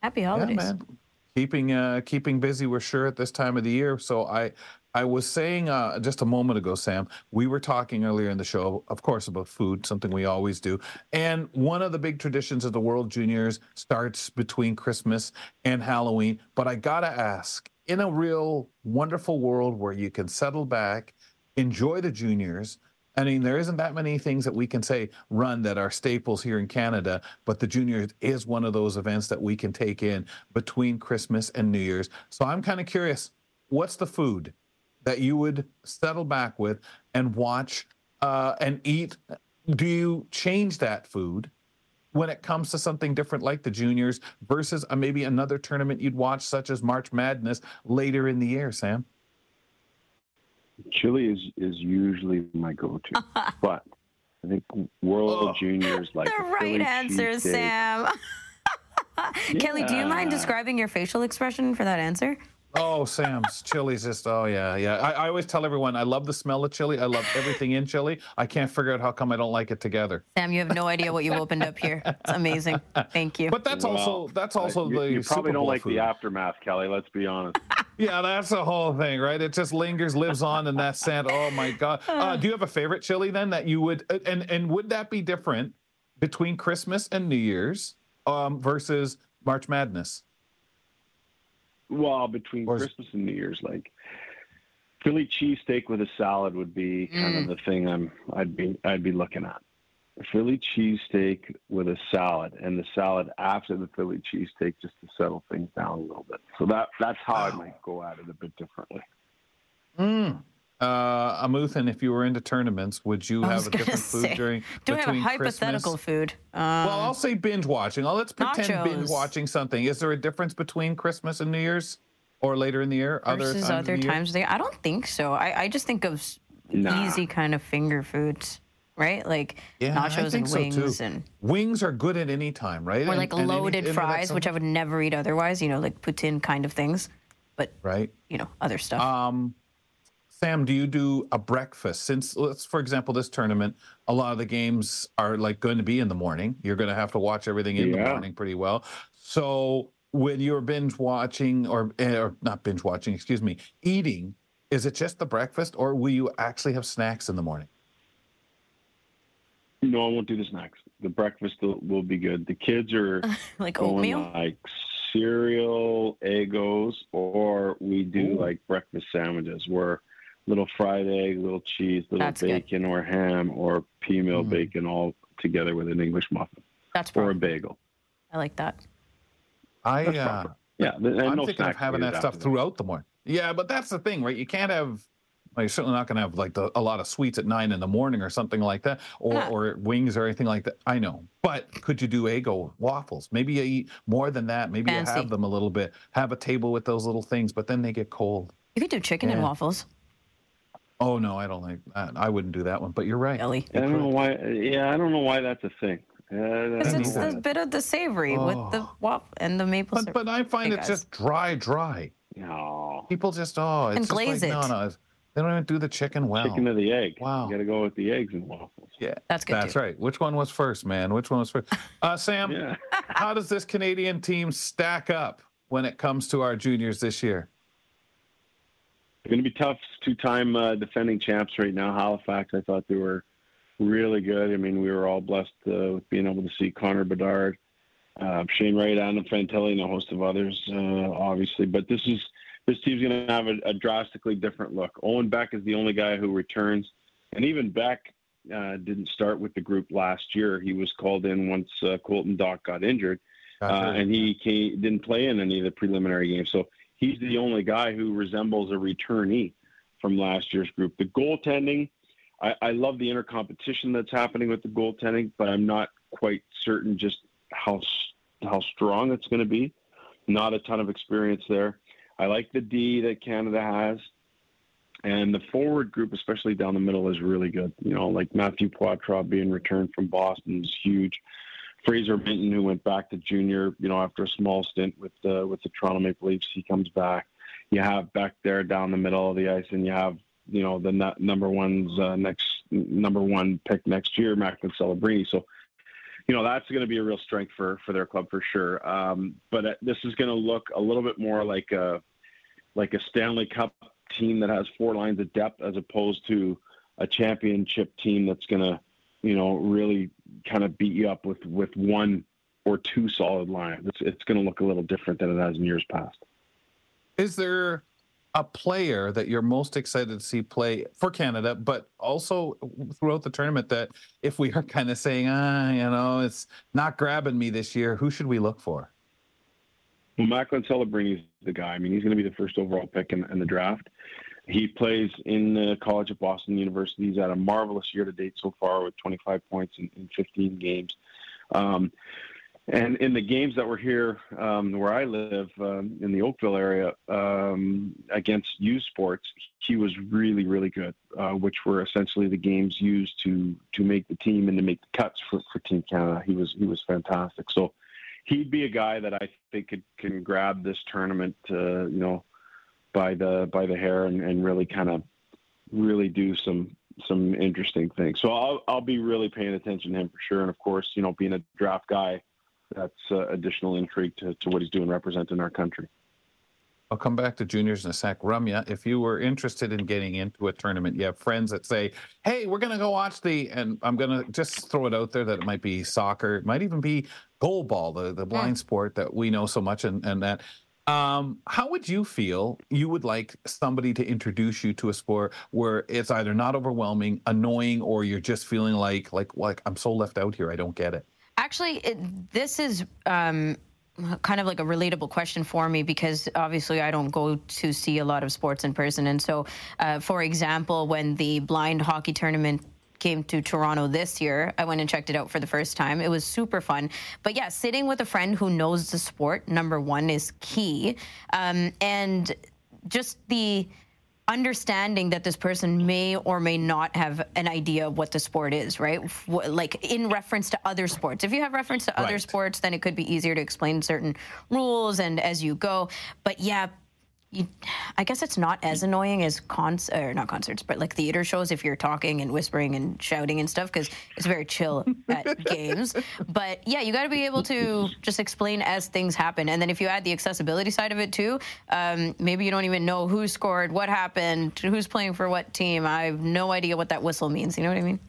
Happy Yeah, holidays. man. Keeping uh, keeping busy, we're sure at this time of the year. So I I was saying uh, just a moment ago, Sam, we were talking earlier in the show, of course, about food, something we always do. And one of the big traditions of the World Juniors starts between Christmas and Halloween. But I gotta ask, in a real wonderful world where you can settle back, enjoy the juniors. I mean, there isn't that many things that we can say run that are staples here in Canada, but the juniors is one of those events that we can take in between Christmas and New Year's. So I'm kind of curious, what's the food that you would settle back with and watch uh, and eat? Do you change that food when it comes to something different like the juniors versus uh, maybe another tournament you'd watch, such as March Madness later in the year, Sam? Chili is is usually my go-to, but I think World Juniors like the right Philly answer, cheesesteak. Sam. Kelly, do you mind describing your facial expression for that answer? Oh, Sam's chili's just oh yeah, yeah. I, I always tell everyone I love the smell of chili. I love everything in chili. I can't figure out how come I don't like it together. Sam, you have no idea what you've opened up here. It's amazing. Thank you. But that's also that's also you, the you probably Super don't like food. the aftermath, Kelly. Let's be honest. Yeah, that's the whole thing, right? It just lingers, lives on, and that sad. Oh my god. Uh, do you have a favorite chili then that you would uh, and and would that be different between Christmas and New Year's um, versus March Madness? Well, between Christmas and New Year's, like Philly cheesesteak with a salad would be kind of Mm. the thing I'm I'd be I'd be looking at. Philly cheesesteak with a salad, and the salad after the Philly cheesesteak, just to settle things down a little bit. So that that's how I might go at it a bit differently. Mm. Uh, Amuthan, if you were into tournaments, would you have a gonna different food say, during Do we have a between hypothetical Christmas? food? Um, well, I'll say binge watching. Oh, let's pretend binge Nachos. watching something. Is there a difference between Christmas and New Year's, or later in the year? Other versus times of other the times of the year? I don't think so. I, I just think of Nah. easy kind of finger foods, right? Like Yeah, nachos and wings too. and Wings are good at any time, right? or And- like and any- loaded any- fries, which I would never eat otherwise. You know, like poutine kind of things. But right, you know, other stuff. Um, Sam, do you do a breakfast? Since let's, for example, this tournament, a lot of the games are like going to be in the morning. You're going to have to watch everything in the morning pretty well. So when you're binge watching, or eh, or not binge watching, excuse me, eating, is it just the breakfast, or will you actually have snacks in the morning? No, I won't do the snacks. The breakfast will, will be good. The kids are like going oatmeal? like cereal, Eggos, or we do Ooh. like breakfast sandwiches where little fried egg, little cheese, little That's good. bacon or ham or pea meal Mm. bacon all together with an English muffin That's or a bagel. I like that. I That's uh. Yeah, I'm no thinking of having that stuff throughout the morning. Yeah, but that's the thing, right? You can't have Well, you're certainly not going to have like the, a lot of sweets at nine in the morning or something like that, or Yeah. or wings or anything like that. I know, but could you do Eggo waffles? Maybe you eat more than that. Maybe you have them a little bit. Have a table with those little things, but then they get cold. You could do chicken and waffles. Oh no, I don't like that. I wouldn't do that one. But you're right. Really? I don't know why. Yeah, I don't know why that's a thing. Uh, Because it's that's- the bit of the savory with the Oh. waffle and the maple syrup. But I find Hey, it's just dry, dry. No. People just oh, it's And just glaze like, it. No, no, they don't even do the chicken well. Chicken or the egg. Wow. You got to go with the eggs and waffles. Yeah, that's good. That's right. Which one was first, man? Which one was first? Uh, Sam, Yeah. how does this Canadian team stack up when it comes to our juniors this year? It's going to be tough. Two-time uh, defending champs right now. Halifax. I thought they were really good. I mean, we were all blessed uh, with being able to see Connor Bedard, uh, Shane Wright, Adam Fantilli, and a host of others, uh, obviously. But this is this team's going to have a, a drastically different look. Owen Beck is the only guy who returns, and even Beck uh, didn't start with the group last year. He was called in once uh, Colton Dach got injured, uh, and he came, didn't play in any of the preliminary games. So he's the only guy who resembles a returnee from last year's group. The goaltending, I, I love the intercompetition that's happening with the goaltending, but I'm not quite certain just how how strong it's going to be. Not a ton of experience there. I like the D that Canada has. And the forward group, especially down the middle, is really good. You know, like Matthew Poitras being returned from Boston is huge. Fraser Minton, who went back to junior, you know, after a small stint with the with the Toronto Maple Leafs, he comes back. You have Beck there down the middle of the ice, and you have you know the nu- number one's uh, next number one pick next year, Macklin Celebrini. So, you know, that's going to be a real strength for for their club for sure. Um, but uh, this is going to look a little bit more like a like a Stanley Cup team that has four lines of depth as opposed to a championship team that's going to, you know, really kind of beat you up with with one or two solid lines. It's it's going to look a little different than it has in years past. Is there a player that you're most excited to see play for Canada, but also throughout the tournament that if we are kind of saying, ah, you know, it's not grabbing me this year, who should we look for? Well, Macklin Celebrini is the guy. I mean, he's going to be the first overall pick in, in the draft. He plays in the College of Boston University. He's had a marvelous year to date so far with 25 points in, in 15 games. Um, and in the games that were here um, where I live um, in the Oakville area um, against U Sports, he was really, really good, uh, which were essentially the games used to to make the team and to make the cuts for, for Team Canada. He was he was fantastic. So he'd be a guy that I think could, can grab this tournament, uh, you know, by the by the hair and, and really kind of really do some some interesting things. So I'll I'll be really paying attention to him for sure. And of course, you know, being a draft guy, that's uh, additional intrigue to, to what he's doing representing our country. I'll come back to juniors in a sec. Ramya, if you were interested in getting into a tournament, you have friends that say, hey, we're going to go watch the, and I'm going to just throw it out there that it might be soccer, it might even be goalball, the, the blind sport that we know so much and, and that. Um, how would you feel you would like somebody to introduce you to a sport where it's either not overwhelming, annoying, or you're just feeling like, like, like I'm so left out here, I don't get it? Actually, it, this is um, kind of like a relatable question for me because obviously I don't go to see a lot of sports in person. And so, uh, for example, when the blind hockey tournament came to Toronto this year, I went and checked it out for the first time. It was super fun. But yeah, sitting with a friend who knows the sport, number one, is key. Um, and just the understanding that this person may or may not have an idea of what the sport is, right? Like in reference to other sports. If you have reference to other Right. sports, then it could be easier to explain certain rules and as you go. But yeah, you, I guess it's not as annoying as cons or not concerts, but like theater shows if you're talking and whispering and shouting and stuff because it's very chill at games. But yeah, you got to be able to just explain as things happen, and then if you add the accessibility side of it too, um, maybe you don't even know who scored, what happened, who's playing for what team. I have no idea what that whistle means. You know what I mean?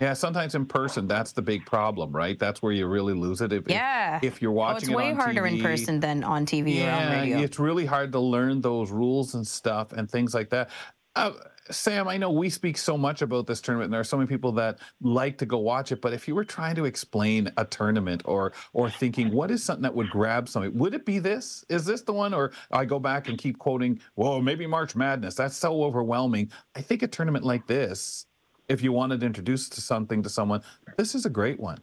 Yeah, sometimes in person, that's the big problem, right? That's where you really lose it. If, if- Yeah. If, you're Oh, watching it's way harder in person than on TV or on radio. it's really hard to learn those rules and stuff and things like that. Uh, Sam, I know we speak so much about this tournament, and there are so many people that like to go watch it. But if you were trying to explain a tournament, or or thinking what is something that would grab somebody, would it be this? Is this the one? Or I go back and keep quoting, "Whoa, maybe March Madness." That's so overwhelming. I think a tournament like this, if you wanted to introduce to something to someone, this is a great one.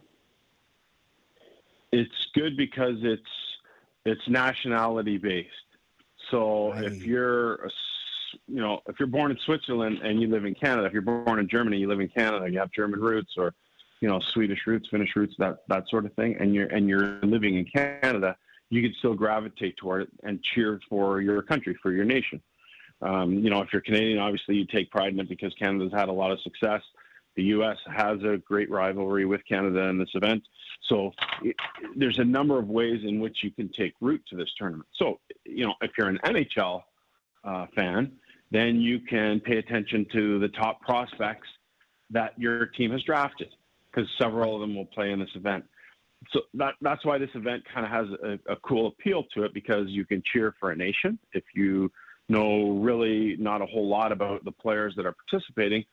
It's good because it's it's nationality based. So right. if you're a you know, if you're born in Switzerland and you live in Canada, if you're born in Germany, you live in Canada, you have German roots or, you know, Swedish roots, Finnish roots, that that sort of thing, and you're and you're living in Canada, you can still gravitate toward it and cheer for your country, for your nation. Um, you know, if you're Canadian, obviously you take pride in it because Canada's had a lot of success. The U.S. has a great rivalry with Canada in this event. So it, there's a number of ways in which you can take root to this tournament. So, you know, if you're an NHL uh, fan, then you can pay attention to the top prospects that your team has drafted because several of them will play in this event. So that, that's why this event kind of has a, a, cool appeal to it because you can cheer for a nation. If you know really not a whole lot about the players that are participating,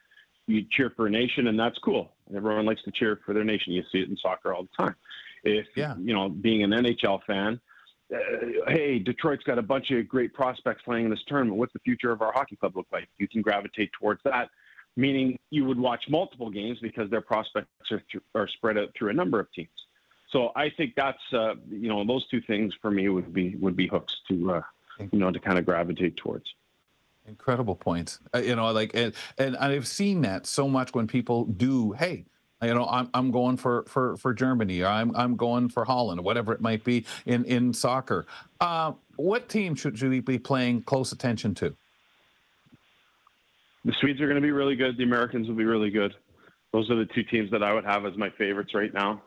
you cheer for a nation, and that's cool. Everyone likes to cheer for their nation. You see it in soccer all the time. If yeah. you know, being an NHL fan, uh, hey, Detroit's got a bunch of great prospects playing in this tournament. What's the future of our hockey club look like? You can gravitate towards that, meaning you would watch multiple games because their prospects are, th- are spread out through a number of teams. So I think that's uh, you know those two things for me would be would be hooks to uh, you know to kind of gravitate towards. Incredible points. Uh, you know, like and and I've seen that so much when people do. Hey, you know i'm, I'm going for, for, for germany or I'm, I'm going for holland or whatever it might be in, in soccer uh, what team should, should we be playing close attention to the swedes are going to be really good the americans will be really good those are the two teams that i would have as my favorites right now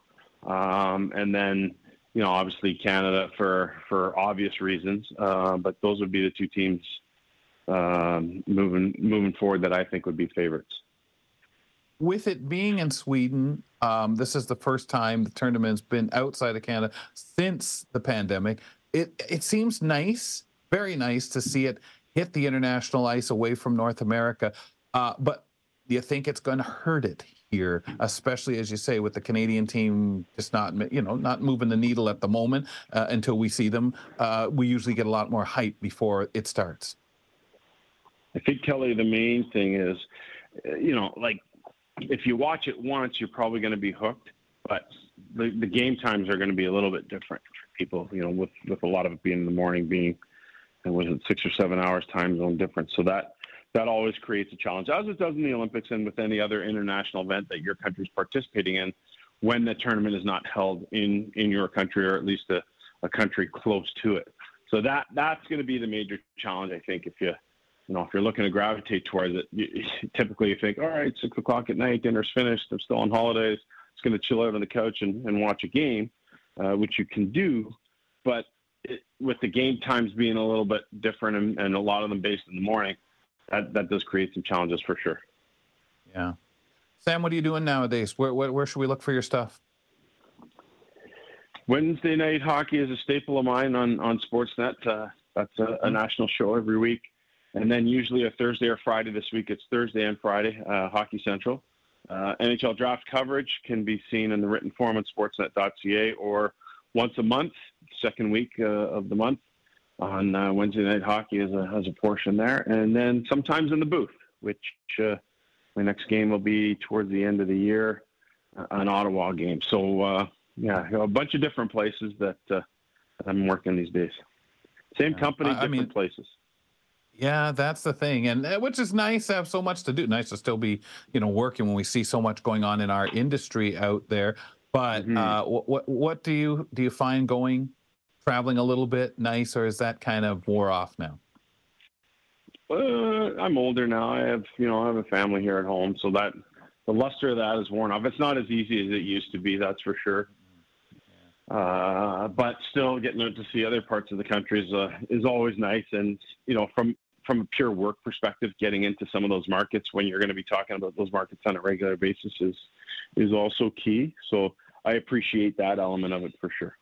um, and then you know obviously canada for for obvious reasons uh, but those would be the two teams um, moving moving forward that i think would be favorites with it being in Sweden, um, this is the first time the tournament's been outside of Canada since the pandemic. It it seems nice, very nice to see it hit the international ice away from North America. Uh, but do you think it's going to hurt it here, especially as you say, with the Canadian team just not you know not moving the needle at the moment uh, until we see them? Uh, we usually get a lot more hype before it starts. I think Kelly, the main thing is, you know, like if you watch it once, you're probably going to be hooked. But the, the game times are going to be a little bit different for people. You know, with with a lot of it being in the morning, being it was it six or seven hours time zone difference. So that that always creates a challenge, as it does in the Olympics and with any other international event that your country is participating in. When the tournament is not held in in your country, or at least a, a country close to it. So that that's going to be the major challenge, I think, if you you know, if you're looking to gravitate towards it, you, typically you think, all right, six o'clock at night, dinner's finished, I'm still on holidays, it's going to chill out on the couch and, and watch a game, uh, which you can do. But it, with the game times being a little bit different and, and a lot of them based in the morning, that, that does create some challenges for sure. Yeah. Sam, what are you doing nowadays? Where, where, where should we look for your stuff? Wednesday night hockey is a staple of mine on, on Sportsnet. Uh, that's a, a, national show every week. And then usually a Thursday or Friday. This week it's Thursday and Friday, uh, Hockey Central. Uh, NHL draft coverage can be seen in the written form on sportsnet.ca or once a month, second week uh, of the month on uh, Wednesday Night Hockey as a, as a portion there. And then sometimes in the booth, which uh, my next game will be towards the end of the year, uh, an Ottawa game. So, yeah, a bunch of different places that I'm working these days. Same company, different I mean, places. Yeah, that's the thing, and uh, which is nice to have so much to do. Nice to still be, you know, working when we see so much going on in our industry out there. But mm-hmm. uh, what what do you do you find going traveling a little bit nice, or is that kind of wore off now? Uh, I'm older now. I have you know I have a family here at home, so that the luster of that is worn off. It's not as easy as it used to be, that's for sure. Uh, but still, getting out to see other parts of the country is uh, is always nice. And you know, from from a pure work perspective, getting into some of those markets when you're going to be talking about those markets on a regular basis is is also key. So I appreciate that element of it for sure.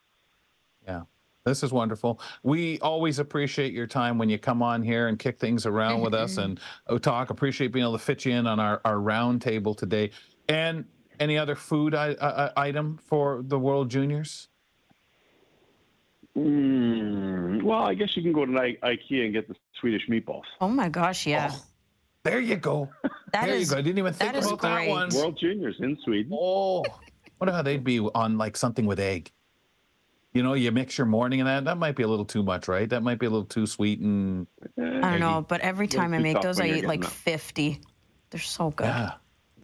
Yeah. This is wonderful. We always appreciate your time when you come on here and kick things around with us and uh, talk. Appreciate being able to fit you in on our, our round table today. And any other food I, uh, item for the World Juniors? Mm, well, I guess you can go to I- IKEA and get the Swedish meatballs. Oh my gosh, yeah. There you go. That there is- you go. I didn't even think that is about that great. one. World Juniors in Sweden. Oh, wonder how they'd be on like something with egg? You know, you mix your morning and that. That might be a little too much, right? That might be a little too sweet and. I don't know, but every time I make those, I eat like getting up. 50. They're so good. Yeah.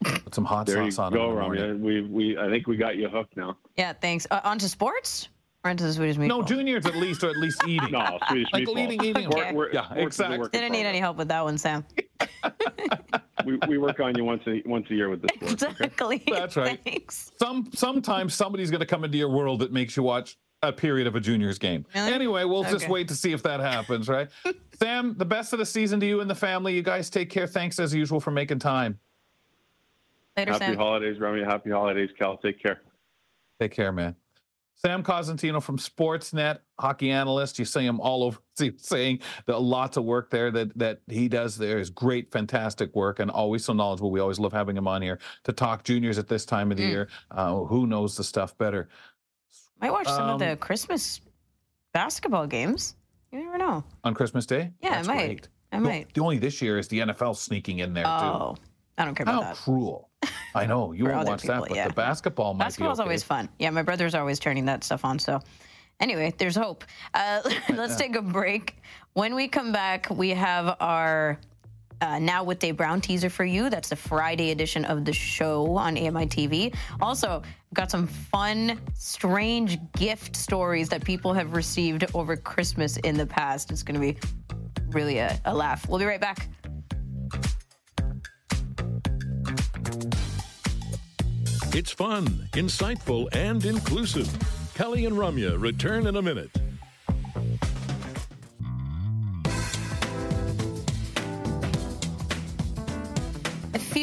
Put some hot There you sauce on it. go, in the morning. Ramya. We, we, I think we got you hooked now. Yeah, thanks. Uh, on to sports? Or into the Swedish meatball? No, juniors at least, or at least eating. No, Swedish like meatballs. eating, eating. Okay. We're- Yeah, sports is a exactly. Didn't need any help with that one, Sam. we, we work on you once a once a year with this sport. okay? Exactly. That's right. Thanks. Some sometimes somebody's going to come into your world that makes you watch a period of a juniors game. Really? Anyway, we'll just wait to see if that happens, right? Sam, the best of the season to you and the family. You guys take care. Thanks as usual for making time. Later, Happy Sam. holidays, Ramya. Happy holidays, Cal. Take care. Take care, man. Sam Cosentino from Sportsnet, hockey analyst. You see him all over, see, saying that lots of work there that that he does there is great, fantastic work, and always so knowledgeable. We always love having him on here to talk juniors at this time of the Mm. year. Uh, who knows the stuff better? Might watch some of the Um, Christmas basketball games. You never know. on Christmas Day? Yeah, That's I might. great. I might. The only this year is the NFL sneaking in there Oh, too. I don't care How about that. cruel! I know you won't watch people, that, but yeah. the basketball might Basketball's be okay. always fun. Yeah, my brother's always turning that stuff on. So, anyway, there's hope. Uh, let's take a break. When we come back, we have our uh, Now with Dave Brown teaser for you. That's the Friday edition of the show on AMI TV. Also, got some fun, strange gift stories that people have received over Christmas in the past. It's going to be really a, a laugh. We'll be right back. It's fun, insightful, and inclusive. Kelly and Ramya return in a minute.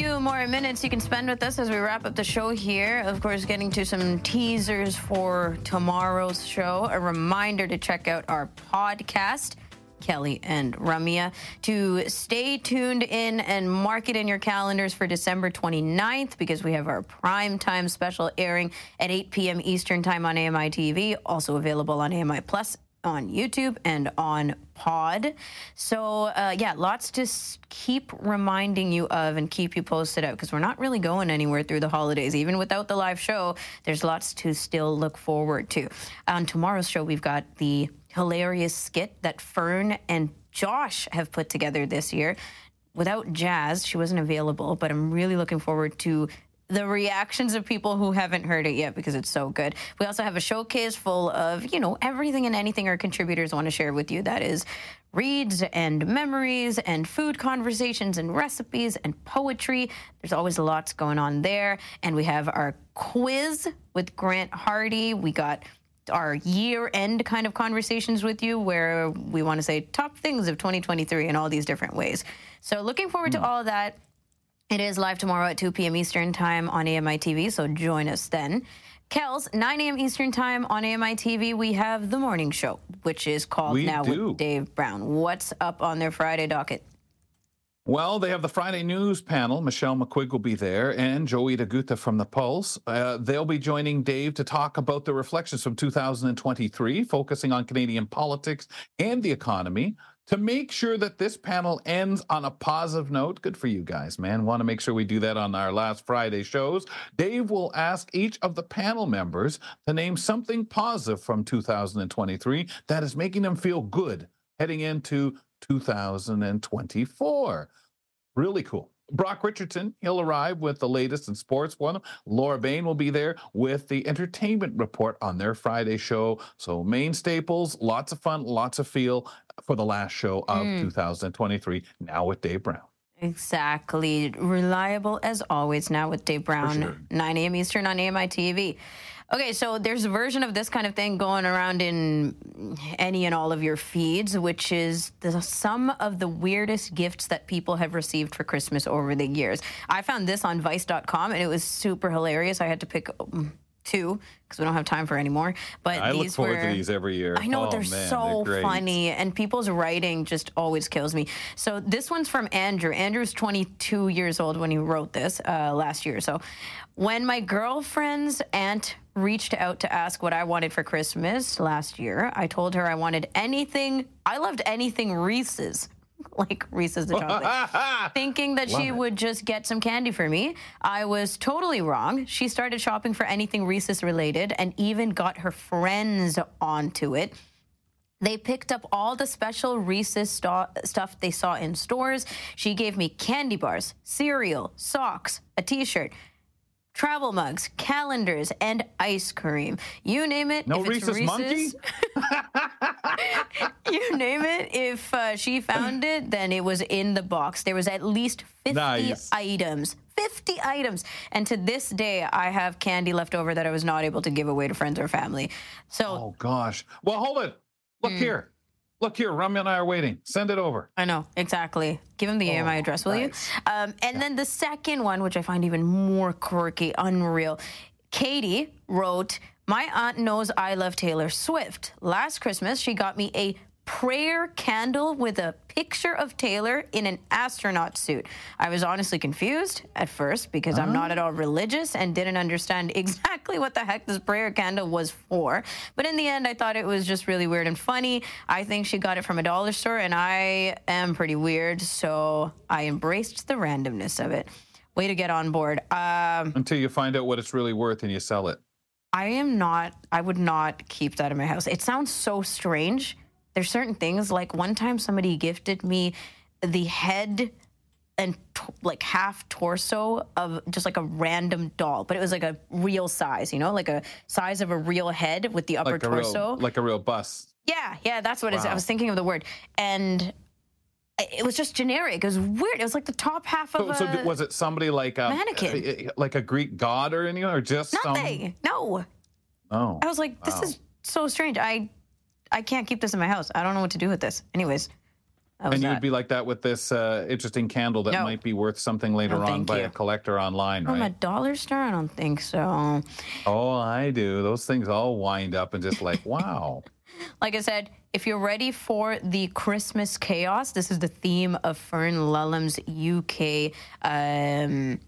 Few more minutes you can spend with us as we wrap up the show here. Of course, getting to some teasers for tomorrow's show. A reminder to check out our podcast. Kelly and Ramya to stay tuned in and mark it in your calendars for December 29th because we have our prime time special airing at 8 p.m. Eastern Time on AMI TV, also available on AMI Plus on YouTube and on Pod. So, uh, yeah, lots to s- keep reminding you of and keep you posted out because we're not really going anywhere through the holidays. Even without the live show, there's lots to still look forward to. On tomorrow's show, we've got the hilarious skit that Fern and Josh have put together this year. Without Jazz, she wasn't available, but I'm really looking forward to the reactions of people who haven't heard it yet because it's so good. We also have a showcase full of, you know, everything and anything our contributors want to share with you. That is reads and memories and food conversations and recipes and poetry. There's always lots going on there. And we have our quiz with Grant Hardy. We got our year end kind of conversations with you where we want to say top things of 2023 in all these different ways. So looking forward to hmm. all of that. It is live tomorrow at 2 p.m. Eastern Time on AMI TV, so join us then. Kels, 9 a.m. Eastern Time on AMI TV, we have the morning show, which is called We Now do. with Dave Brown. What's up on their Friday docket? Well, they have the Friday news panel. Michelle McQuigge will be there, and Joey DeGuta from the Pulse. Uh, they'll be joining Dave to talk about the reflections from 2023, focusing on Canadian politics and the economy. To make sure that this panel ends on a positive note, good for you guys, man. Want to make sure we do that on our last Friday shows. Dave will ask each of the panel members to name something positive from 2023 that is making them feel good heading into 2024. Really cool. Brock Richardson, he'll arrive with the latest in sports. One, Laura Bain will be there with the entertainment report on their Friday show. So main staples, lots of fun, lots of feel for the last show of Mm. 2023. Now with Dave Brown. Exactly. Reliable as always now with Dave Brown, 9 a.m. Eastern on AMI TV. Okay, so there's a version of this kind of thing going around in any and all of your feeds, which is the some of the weirdest gifts that people have received for Christmas over the years. I found this on Vice.com and it was super hilarious. I had to pick two because we don't have time for any more. But I these look forward were, to these every year. I know Oh, they're man, so they're funny, and people's writing just always kills me. So this one's from Andrew. Andrew's 22 years old when he wrote this uh, last year. So when my girlfriend's aunt reached out to ask what I wanted for Christmas last year, I told her I wanted anything. I loved anything Reese's. Like Reese's the chocolate. Thinking that she it. would just get some candy for me. I was totally wrong. She started shopping for anything Reese's related and even got her friends onto it. They picked up all the special Reese's sto- stuff they saw in stores. She gave me candy bars, cereal, socks, a t shirt, travel mugs, calendars, and ice cream. You name it. No if it's Reese's monkey? You name it. If uh, she found it, then it was in the box. There was at least 50 Nice. items. 50 items. And to this day, I have candy left over that I was not able to give away to friends or family. So Oh gosh. Well, hold it. Look Hmm. here. Look here. Ramya and I are waiting. Send it over. I know, exactly. Give him the AMI address, will you? Um, and then the second one, which I find even more quirky, unreal. Katie wrote, My aunt knows I love Taylor Swift. Last Christmas, she got me a prayer candle with a picture of Taylor in an astronaut suit. I was honestly confused at first because I'm not at all religious and didn't understand exactly what the heck this prayer candle was for. But in the end, I thought it was just really weird and funny. I think she got it from a dollar store, and I am pretty weird, so I embraced the randomness of it. Way to get on board. Um, Until you find out what it's really worth and you sell it. I am not, I would not keep that in my house. It sounds so strange. There's certain things, like one time somebody gifted me the head and t- like half torso of just like a random doll, but it was like a real size, you know, like a size of a real head with the upper Like torso. real like a real bus. Yeah, yeah, that's what it is. I was thinking of the word. And it was just generic. It was weird. It was like the top half of So, a so was it somebody like a mannequin. Eh, eh, like a Greek god or anything, or just nothing. No. Oh, I was like, this Wow. is so strange. I I can't keep this in my house. I don't know what to do with this. Anyways, and you that. would be like that with this uh, interesting candle that No. might be worth something later No, on by you. a collector online, right? From a dollar store? I don't think so. Oh, I do. Those things all wind up and just like, wow. Like I said, if you're ready for the Christmas chaos, this is the theme of Fern Lulham's UK, um,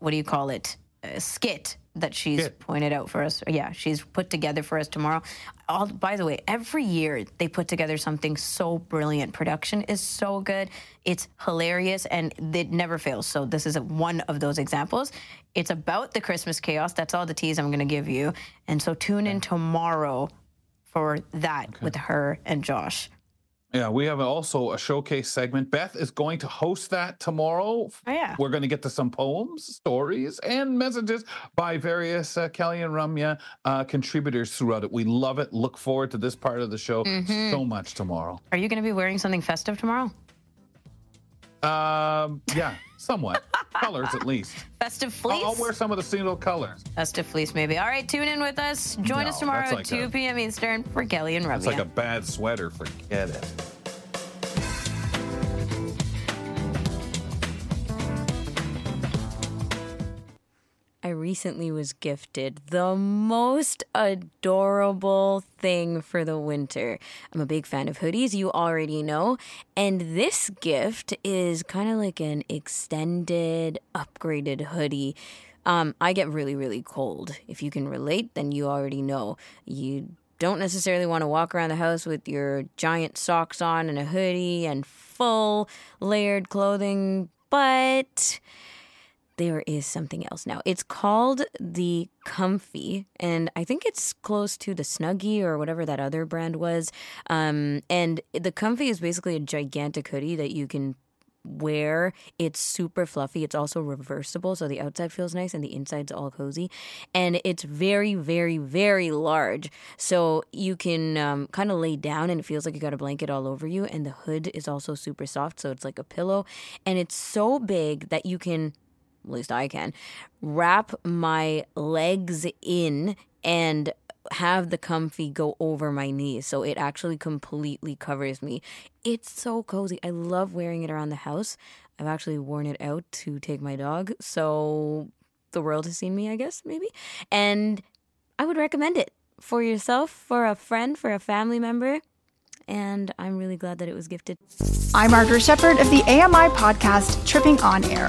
what do you call it? Uh, skit that she's pointed out for us. Yeah, she's put together for us tomorrow. All, by the way, every year they put together something so brilliant. Production is so good. It's hilarious and it never fails. So this is a, one of those examples. It's about the Christmas chaos. That's all the teas I'm going to give you. And so tune in tomorrow for that with her and Josh. Yeah, we have also a showcase segment. Beth is going to host that tomorrow. Oh, yeah. We're going to get to some poems, stories, and messages by various uh, Kelly and Ramya uh, contributors throughout it. We love it. Look forward to this part of the show Mhm. so much tomorrow. Are you going to be wearing something festive tomorrow? Um, yeah, somewhat. colors at least. Festive fleece? I'll, I'll wear some of the single colors. Festive fleece, maybe. All right, tune in with us. Join No, us tomorrow that's at like 2 a- p.m. Eastern for Kelly and Ramya. It's like a bad sweater. Forget it. Recently was gifted the most adorable thing for the winter. I'm a big fan of hoodies, you already know. And this gift is kind of like an extended, upgraded hoodie. Um, I get really, really cold. If you can relate, then you already know. You don't necessarily want to walk around the house with your giant socks on and a hoodie and full layered clothing, but there is something else now. It's called the Comfy, and I think it's close to the Snuggie or whatever that other brand was. Um, and the Comfy is basically a gigantic hoodie that you can wear. It's super fluffy. It's also reversible, so the outside feels nice and the inside's all cozy. And it's very, very, very large. So you can um, kind of lay down and it feels like you got a blanket all over you. And the hood is also super soft, so it's like a pillow. And it's so big that you can at least I can, wrap my legs in and have the comfy go over my knees. So it actually completely covers me. It's so cozy. I love wearing it around the house. I've actually worn it out to take my dog. So the world has seen me, I guess, maybe. And I would recommend it for yourself, for a friend, for a family member. And I'm really glad that it was gifted. I'm Margaret Shepard of the AMI podcast Tripping on Air.